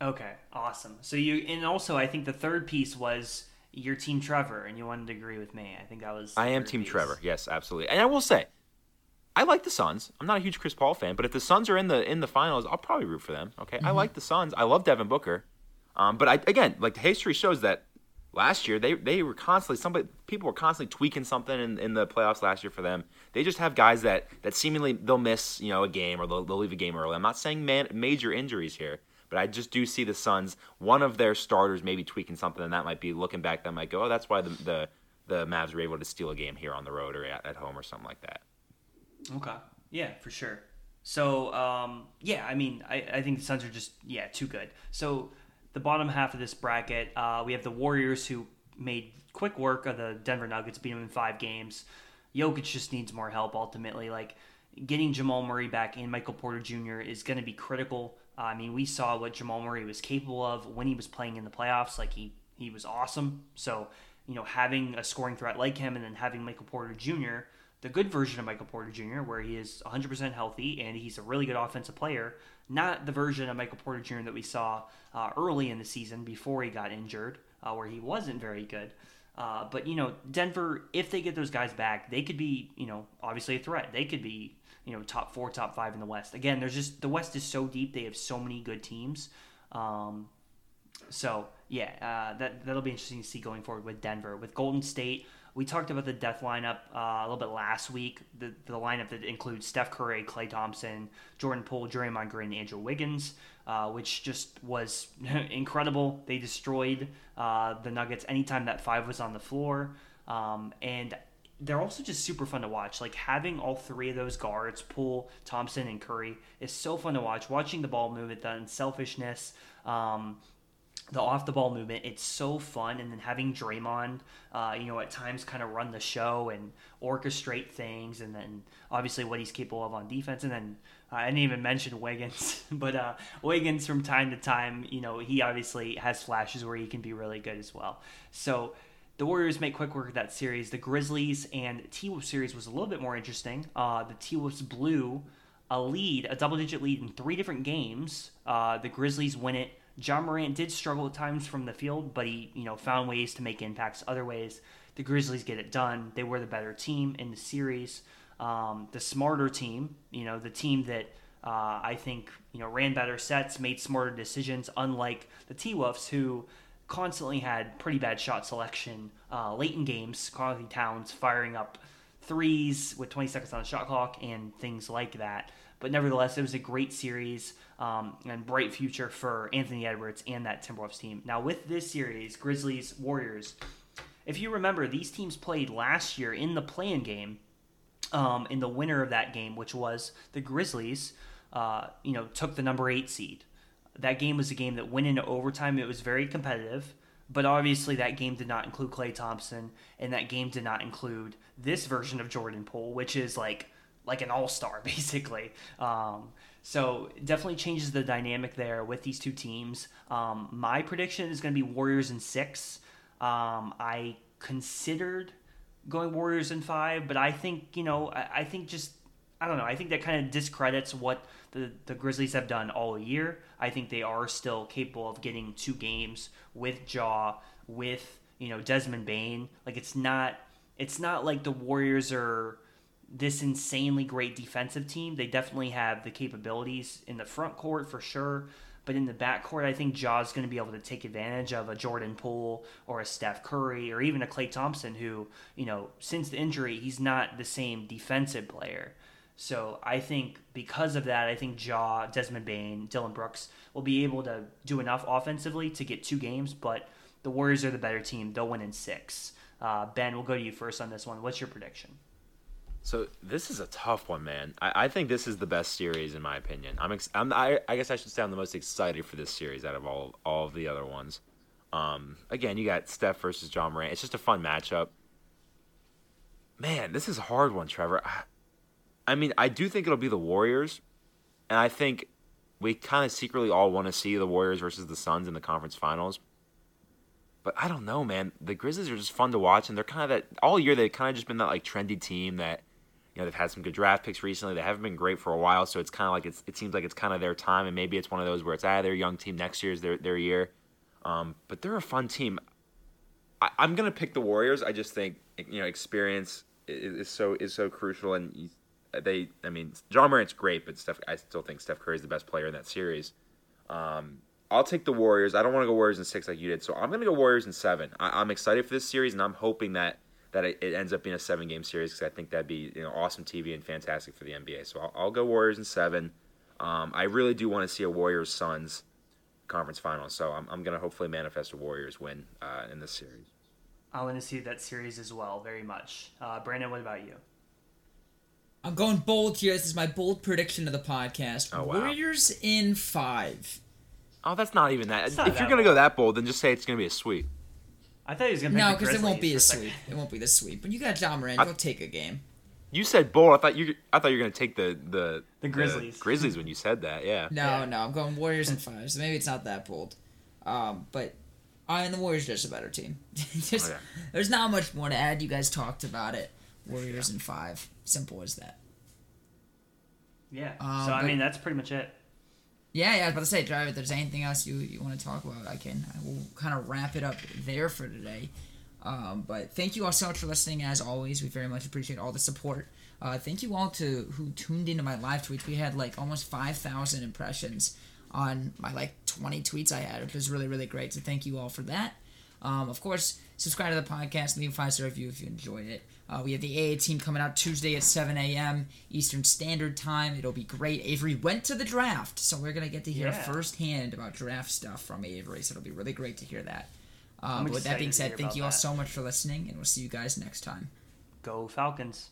Okay, awesome. So you and also I think the third piece was your team Trevor, and you wanted to agree with me. I think that was. I am Team piece. Trevor. Yes, absolutely. And I will say, I like the Suns. I'm not a huge Chris Paul fan, but if the Suns are in the in the finals, I'll probably root for them. Okay, I like the Suns. I love Devin Booker. Um, but I again, like the history shows that last year they they were constantly somebody people were constantly tweaking something in, in the playoffs last year for them. They just have guys that that seemingly they'll miss you know a game or they'll, they'll leave a game early. I'm not saying man, major injuries here. But I just do see the Suns, one of their starters maybe tweaking something, and that might be looking back. That might go, oh, that's why the the, the Mavs were able to steal a game here on the road or at, at home or something like that. Okay. Yeah, for sure. So, um, yeah, I mean, I, I think the Suns are just, yeah, too good. So, the bottom half of this bracket, uh, we have the Warriors who made quick work of the Denver Nuggets, beat them in five games. Jokic just needs more help ultimately. Like, getting Jamal Murray back and Michael Porter Jr. is going to be critical. Uh, I mean, we saw what Jamal Murray was capable of when he was playing in the playoffs. Like, he, he was awesome. So, you know, having a scoring threat like him and then having Michael Porter Jr., the good version of Michael Porter Jr., where he is 100% healthy and he's a really good offensive player, not the version of Michael Porter Jr. that we saw uh, early in the season before he got injured, uh, where he wasn't very good. Uh, but, you know, Denver, if they get those guys back, they could be, you know, obviously a threat. They could be, you know, top four, top five in the West. Again, there's just, the West is so deep. They have so many good teams. Um, so yeah, uh, that that'll be interesting to see going forward with Denver. With Golden State, we talked about the death lineup uh, a little bit last week. The the lineup that includes Steph Curry, Klay Thompson, Jordan Poole, Draymond Green, and Andrew Wiggins, uh, which just was incredible. They destroyed uh, the Nuggets anytime that five was on the floor, um, and they're also just super fun to watch. Like having all three of those guards, Poole, Thompson, and Curry, is so fun to watch. Watching the ball movement, the unselfishness. Um, the off the ball movement, it's so fun. And then having Draymond, uh, you know, at times kind of run the show and orchestrate things. And then obviously what he's capable of on defense. And then uh, I didn't even mention Wiggins, but uh, Wiggins from time to time, you know, he obviously has flashes where he can be really good as well. So the Warriors make quick work of that series. The Grizzlies and T Wolves series was a little bit more interesting. Uh, the T Wolves blew a lead, a double digit lead in three different games. Uh, the Grizzlies win it. Ja Morant did struggle at times from the field, but he, you know, found ways to make impacts other ways. The Grizzlies get it done. They were the better team in the series. Um, the smarter team, you know, the team that uh, I think, you know, ran better sets, made smarter decisions, unlike the T Wolves, who constantly had pretty bad shot selection uh, late in games. Carly Towns firing up threes with 20 seconds on the shot clock and things like that. But nevertheless, it was a great series um, and bright future for Anthony Edwards and that Timberwolves team. Now, with this series, Grizzlies, Warriors, if you remember, these teams played last year in the play-in game. Um, in the winner of that game, which was the Grizzlies, uh, you know, took the number eight seed. That game was a game that went into overtime. It was very competitive, but obviously that game did not include Klay Thompson, and that game did not include this version of Jordan Poole, which is like like an all star basically. Um, so definitely changes the dynamic there with these two teams. Um, my prediction is going to be Warriors in six. Um, I considered going Warriors in five, but I think you know I, I think just I don't know. I think that kind of discredits what the, the Grizzlies have done all year. I think they are still capable of getting two games with Ja, with you know Desmond Bane. Like it's not it's not like the Warriors are this insanely great defensive team. They definitely have the capabilities in the front court for sure. But in the backcourt, I think Ja's going to be able to take advantage of a Jordan Poole or a Steph Curry or even a Klay Thompson, who, you know, since the injury, he's not the same defensive player. So I think because of that, I think Ja, Desmond Bane, Dillon Brooks will be able to do enough offensively to get two games, but the Warriors are the better team. They'll win in six. Uh, ben, we'll go to you first on this one. What's your prediction? So this is a tough one, man. I, I think this is the best series in my opinion. I'm, ex- I'm I, I guess I should say I'm the most excited for this series out of all all of the other ones. Um, again, you got Steph versus Ja Morant. It's just a fun matchup. Man, this is a hard one, Trevor. I, I mean, I do think it'll be the Warriors, and I think we kind of secretly all want to see the Warriors versus the Suns in the conference finals. But I don't know, man. The Grizzlies are just fun to watch, and they're kind of that all year. They've kind of just been that like trendy team that you know they've had some good draft picks recently. They haven't been great for a while, so it's kind of like it's, it seems like it's kind of their time, and maybe it's one of those where it's ah their young team next year is their their year. Um, but they're a fun team. I, am gonna pick the Warriors. I just think you know experience is, is so is so crucial, and they I mean Ja Morant's great, but Steph I still think Steph Curry is the best player in that series. Um, I'll take the Warriors. I don't want to go Warriors in six like you did, so I'm gonna go Warriors in seven. I, am excited for this series, and I'm hoping that that it, ends up being a seven game series because I think that'd be you know awesome TV and fantastic for the NBA. So I'll, I'll go Warriors in seven. Um, I really do want to see a Warriors Suns conference final, so I'm, I'm gonna hopefully manifest a Warriors win uh, in this series. I want to see that series as well, very much. Uh, Brandon, what about you? I'm going bold here. This is my bold prediction of the podcast. Oh, wow. Warriors in five. Oh, that's not even that. not if you're gonna go that bold, then just say it's gonna be a sweep. I thought he was gonna No, pick the because it won't be a Grizzlies for sweep. It won't be the sweep. But you got Ja Morant. I- He'll take a game. You said bold. I thought you. I thought you were gonna take the the The Grizzlies. Grizzlies when you said that. Yeah. No, Yeah. no, I'm going Warriors and five. So maybe it's not that bold. Um, but I and the Warriors are just a better team. just, Okay. There's not much more to add. You guys talked about it. Warriors and five. Simple as that. Yeah. Um, so I but- mean, that's pretty much it. Yeah, yeah. I was about to say, Drive. If there's anything else you you want to talk about, I can. I will kind of wrap it up there for today. Um, but thank you all so much for listening. As always, we very much appreciate all the support. Uh, thank you all to who tuned into my live tweets. We had like almost five thousand impressions on my like twenty tweets I had, which was really really great. So thank you all for that. Um, of course, subscribe to the podcast, leave a five star review if you enjoyed it. Uh, we have the AA team coming out Tuesday at 7 a.m. Eastern Standard Time. It'll be great. Avery went to the draft, so we're going to get to hear Yeah. firsthand about draft stuff from Avery, so it'll be really great to hear that. Um, but with that being said, thank you all that. so much for listening, and we'll see you guys next time. Go Falcons.